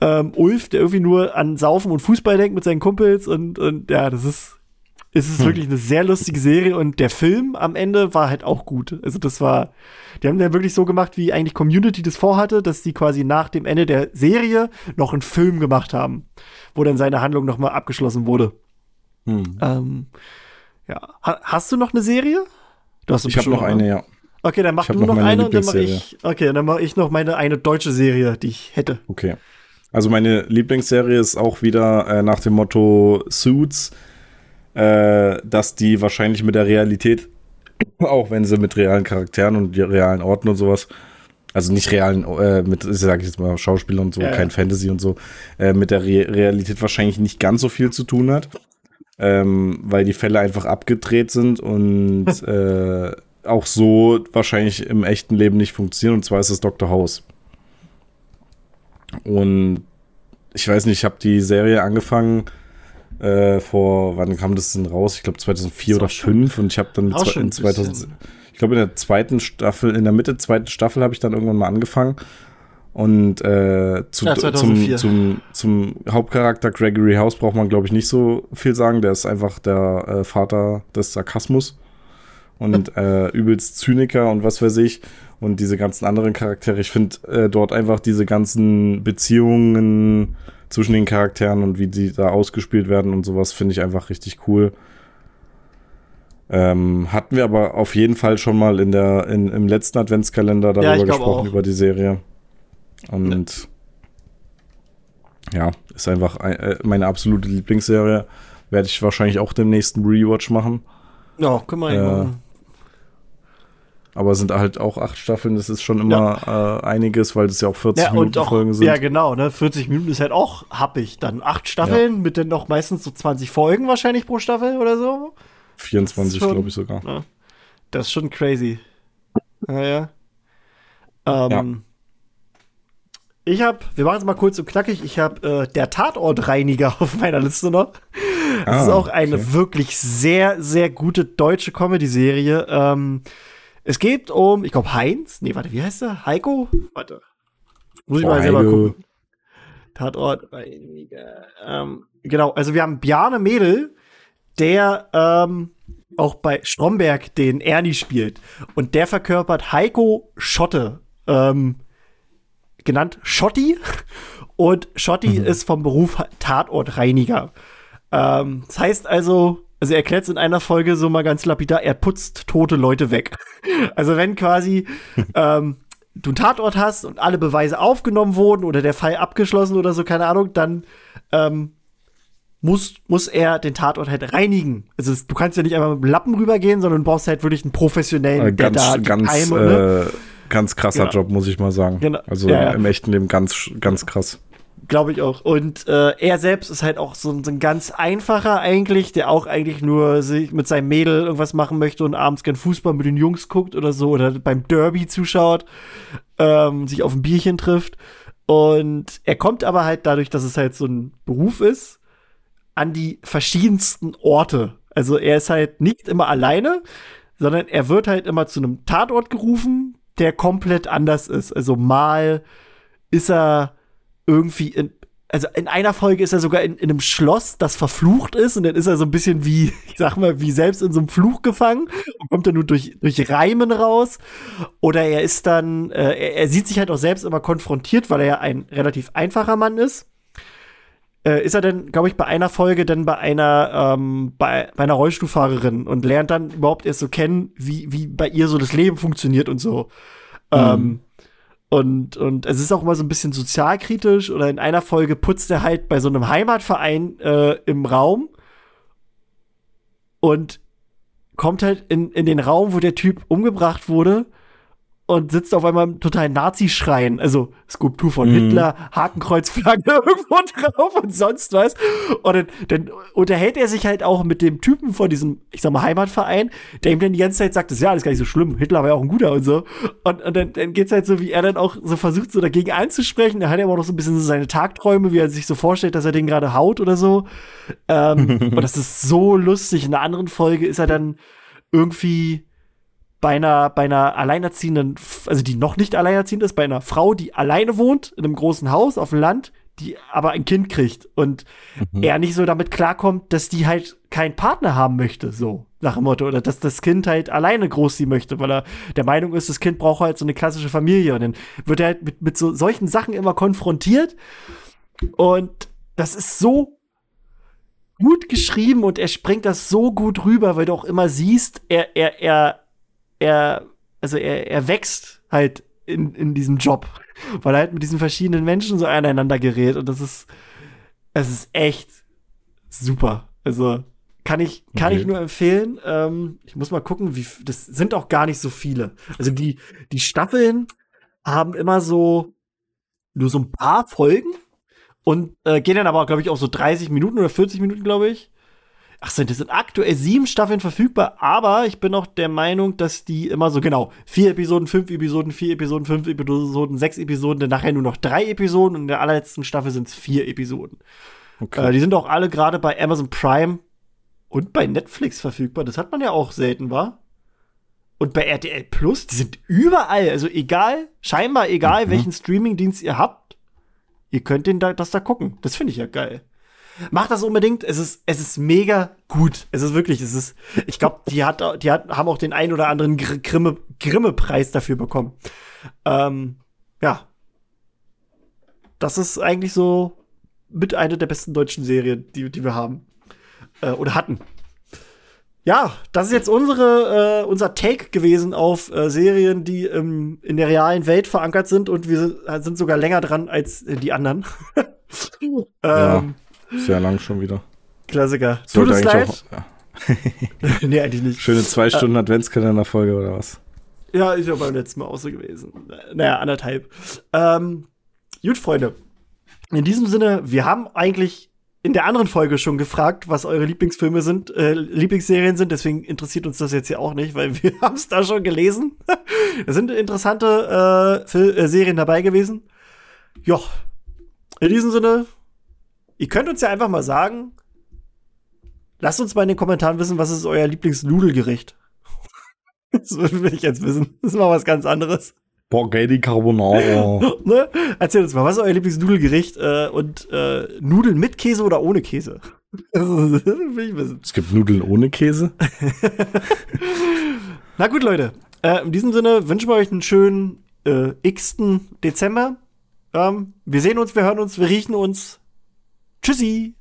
Ähm, Ulf, der irgendwie nur an Saufen und Fußball denkt mit seinen Kumpels und, und ja, das ist, es ist hm. wirklich eine sehr lustige Serie und der Film am Ende war halt auch gut. Also das war, die haben ja wirklich so gemacht, wie eigentlich Community das vorhatte, dass die quasi nach dem Ende der Serie noch einen Film gemacht haben, wo dann seine Handlung nochmal abgeschlossen wurde. Hm. Ähm, ja. Ha hast du noch eine Serie? Du hast ich habe noch eine, ja. Okay, dann mach du noch, noch eine und dann mache ich. Okay, dann mache ich noch meine eine deutsche Serie, die ich hätte. Okay. Also meine Lieblingsserie ist auch wieder äh, nach dem Motto Suits, äh, dass die wahrscheinlich mit der Realität, auch wenn sie mit realen Charakteren und realen Orten und sowas, also nicht realen, äh, mit, sag ich jetzt mal, Schauspieler und so, ja, kein ja. Fantasy und so, äh, mit der Re Realität wahrscheinlich nicht ganz so viel zu tun hat. Ähm, weil die Fälle einfach abgedreht sind und äh, auch so wahrscheinlich im echten Leben nicht funktionieren. Und zwar ist es Dr. House. Und ich weiß nicht, ich habe die Serie angefangen äh, vor, wann kam das denn raus? Ich glaube 2004 oder 2005 und ich habe dann zwei, in 2000, ich glaube in der zweiten Staffel, in der Mitte zweiten Staffel habe ich dann irgendwann mal angefangen und äh, zu, ja, zum, zum, zum Hauptcharakter Gregory House braucht man glaube ich nicht so viel sagen, der ist einfach der äh, Vater des Sarkasmus und äh, übelst Zyniker und was weiß ich. Und diese ganzen anderen Charaktere. Ich finde äh, dort einfach diese ganzen Beziehungen zwischen den Charakteren und wie die da ausgespielt werden und sowas, finde ich einfach richtig cool. Ähm, hatten wir aber auf jeden Fall schon mal in der, in, im letzten Adventskalender darüber ja, gesprochen, auch. über die Serie. Und ja, ja ist einfach ein, äh, meine absolute Lieblingsserie. Werde ich wahrscheinlich auch den nächsten Rewatch machen. Ja, können wir äh, machen aber sind halt auch acht Staffeln, das ist schon immer ja. äh, einiges, weil das ja auch 40 ja, Minuten auch, Folgen sind. Ja, genau, ne? 40 Minuten ist halt auch happig. Dann acht Staffeln ja. mit dann noch meistens so 20 Folgen wahrscheinlich pro Staffel oder so. 24, glaube ich sogar. Ja. Das ist schon crazy. Naja. Ähm. Ich habe, wir machen es mal kurz und knackig, ich habe äh, der Tatortreiniger auf meiner Liste noch. Das ah, ist auch eine okay. wirklich sehr, sehr gute deutsche Comedy-Serie. Ähm, es geht um, ich glaube, Heinz. Nee, warte, wie heißt er? Heiko? Warte. Muss ich mal selber gucken. Tatort. Ähm, genau, also wir haben Bjarne Mädel, der ähm, auch bei Stromberg den Ernie spielt. Und der verkörpert Heiko Schotte, ähm, genannt Schotti. Und Schotti mhm. ist vom Beruf Tatortreiniger. Ähm, das heißt also, also er erklärt es in einer Folge so mal ganz lapidar, er putzt tote Leute weg. Also wenn quasi ähm, du einen Tatort hast und alle Beweise aufgenommen wurden oder der Fall abgeschlossen oder so, keine Ahnung, dann ähm, muss, muss er den Tatort halt reinigen. Also du kannst ja nicht einfach mit dem Lappen rübergehen, sondern du brauchst halt wirklich einen professionellen, äh, ganz, der da ganz, Heime, ne? äh, ganz krasser genau. Job, muss ich mal sagen. Genau. Also ja, ja. im echten Leben ganz, ganz krass. Glaube ich auch. Und äh, er selbst ist halt auch so, so, ein ganz einfacher eigentlich, der auch eigentlich nur sich mit seinem Mädel irgendwas machen möchte und abends gern Fußball mit den Jungs guckt oder so oder beim Derby zuschaut, ähm, sich auf ein Bierchen trifft. Und er kommt aber halt dadurch, dass es halt so ein Beruf ist, an die verschiedensten Orte. Also er ist halt nicht immer alleine, sondern er wird halt immer zu einem Tatort gerufen, der komplett anders ist. Also mal ist er irgendwie in, also in einer Folge ist er sogar in, in, einem Schloss, das verflucht ist, und dann ist er so ein bisschen wie, ich sag mal, wie selbst in so einem Fluch gefangen und kommt dann nur durch, durch Reimen raus. Oder er ist dann, äh, er, er, sieht sich halt auch selbst immer konfrontiert, weil er ja ein relativ einfacher Mann ist. Äh, ist er dann, glaube ich, bei einer Folge dann bei einer, ähm, bei, bei einer Rollstuhlfahrerin und lernt dann überhaupt erst so kennen, wie, wie bei ihr so das Leben funktioniert und so. Mhm. Ähm, und, und es ist auch immer so ein bisschen sozialkritisch oder in einer Folge putzt er halt bei so einem Heimatverein äh, im Raum und kommt halt in, in den Raum, wo der Typ umgebracht wurde und sitzt auf einmal im totalen Nazi-Schreien. Also Skulptur von mhm. Hitler, Hakenkreuzflagge irgendwo drauf und sonst was. Und dann, dann, unterhält er sich halt auch mit dem Typen von diesem, ich sag mal, Heimatverein, der ihm dann die ganze Zeit sagt, das ist ja alles gar nicht so schlimm, Hitler war ja auch ein guter und so. Und, und dann, dann geht's halt so, wie er dann auch so versucht, so dagegen einzusprechen. Er hat ja auch noch so ein bisschen so seine Tagträume, wie er sich so vorstellt, dass er den gerade haut oder so. Ähm, und das ist so lustig. In einer anderen Folge ist er dann irgendwie bei einer, bei einer alleinerziehenden, also die noch nicht alleinerziehend ist, bei einer Frau, die alleine wohnt, in einem großen Haus auf dem Land, die aber ein Kind kriegt und mhm. er nicht so damit klarkommt, dass die halt keinen Partner haben möchte, so nach dem Motto, oder dass das Kind halt alleine großziehen möchte, weil er der Meinung ist, das Kind braucht halt so eine klassische Familie und dann wird er halt mit, mit so solchen Sachen immer konfrontiert und das ist so gut geschrieben und er springt das so gut rüber, weil du auch immer siehst, er, er, er er, also er, er wächst halt in, in diesem Job, weil er halt mit diesen verschiedenen Menschen so aneinander gerät und das ist, es ist echt super. Also kann ich, kann okay. ich nur empfehlen. Ähm, ich muss mal gucken, wie, das sind auch gar nicht so viele. Also die, die Staffeln haben immer so nur so ein paar Folgen und äh, gehen dann aber, glaube ich, auch so 30 Minuten oder 40 Minuten, glaube ich. Ach so, das sind aktuell sieben Staffeln verfügbar, aber ich bin auch der Meinung, dass die immer so, genau, vier Episoden, fünf Episoden, vier Episoden, fünf Episoden, sechs Episoden, dann nachher nur noch drei Episoden und in der allerletzten Staffel sind es vier Episoden. Okay. Äh, die sind auch alle gerade bei Amazon Prime und bei Netflix verfügbar. Das hat man ja auch selten, war? Und bei RTL Plus, die sind überall. Also egal, scheinbar egal, mhm. welchen Streamingdienst ihr habt, ihr könnt den da, das da gucken. Das finde ich ja geil. Macht das unbedingt. Es ist, es ist mega gut. Es ist wirklich, es ist, ich glaube, die hat, die hat, haben auch den ein oder anderen Grimme, Grimme-Preis dafür bekommen. Ähm, ja. Das ist eigentlich so mit einer der besten deutschen Serien, die, die wir haben. Äh, oder hatten. Ja, das ist jetzt unsere, äh, unser Take gewesen auf äh, Serien, die ähm, in der realen Welt verankert sind und wir sind sogar länger dran als die anderen. ähm, ja. Sehr lang schon wieder. Klassiker. Sollte Tut es leid. Auch, ja. nee, eigentlich nicht. Schöne zwei Stunden äh, Adventskalender-Folge oder was? Ja, ist ja beim letzten Mal auch so gewesen. Naja, anderthalb. Ähm, gut, Freunde. In diesem Sinne, wir haben eigentlich in der anderen Folge schon gefragt, was eure Lieblingsfilme sind, äh, Lieblingsserien sind. Deswegen interessiert uns das jetzt hier auch nicht, weil wir haben es da schon gelesen. es sind interessante äh, äh, Serien dabei gewesen. Ja, in diesem Sinne, Ihr könnt uns ja einfach mal sagen, lasst uns mal in den Kommentaren wissen, was ist euer Lieblingsnudelgericht? das will ich jetzt wissen. Das ist mal was ganz anderes. Spaghetti Carbonara. ne? Erzählt uns mal, was ist euer Lieblingsnudelgericht äh, und äh, Nudeln mit Käse oder ohne Käse? es gibt Nudeln ohne Käse. Na gut, Leute. Äh, in diesem Sinne wünschen wir euch einen schönen äh, x. Dezember. Ähm, wir sehen uns, wir hören uns, wir riechen uns. Tschüssi.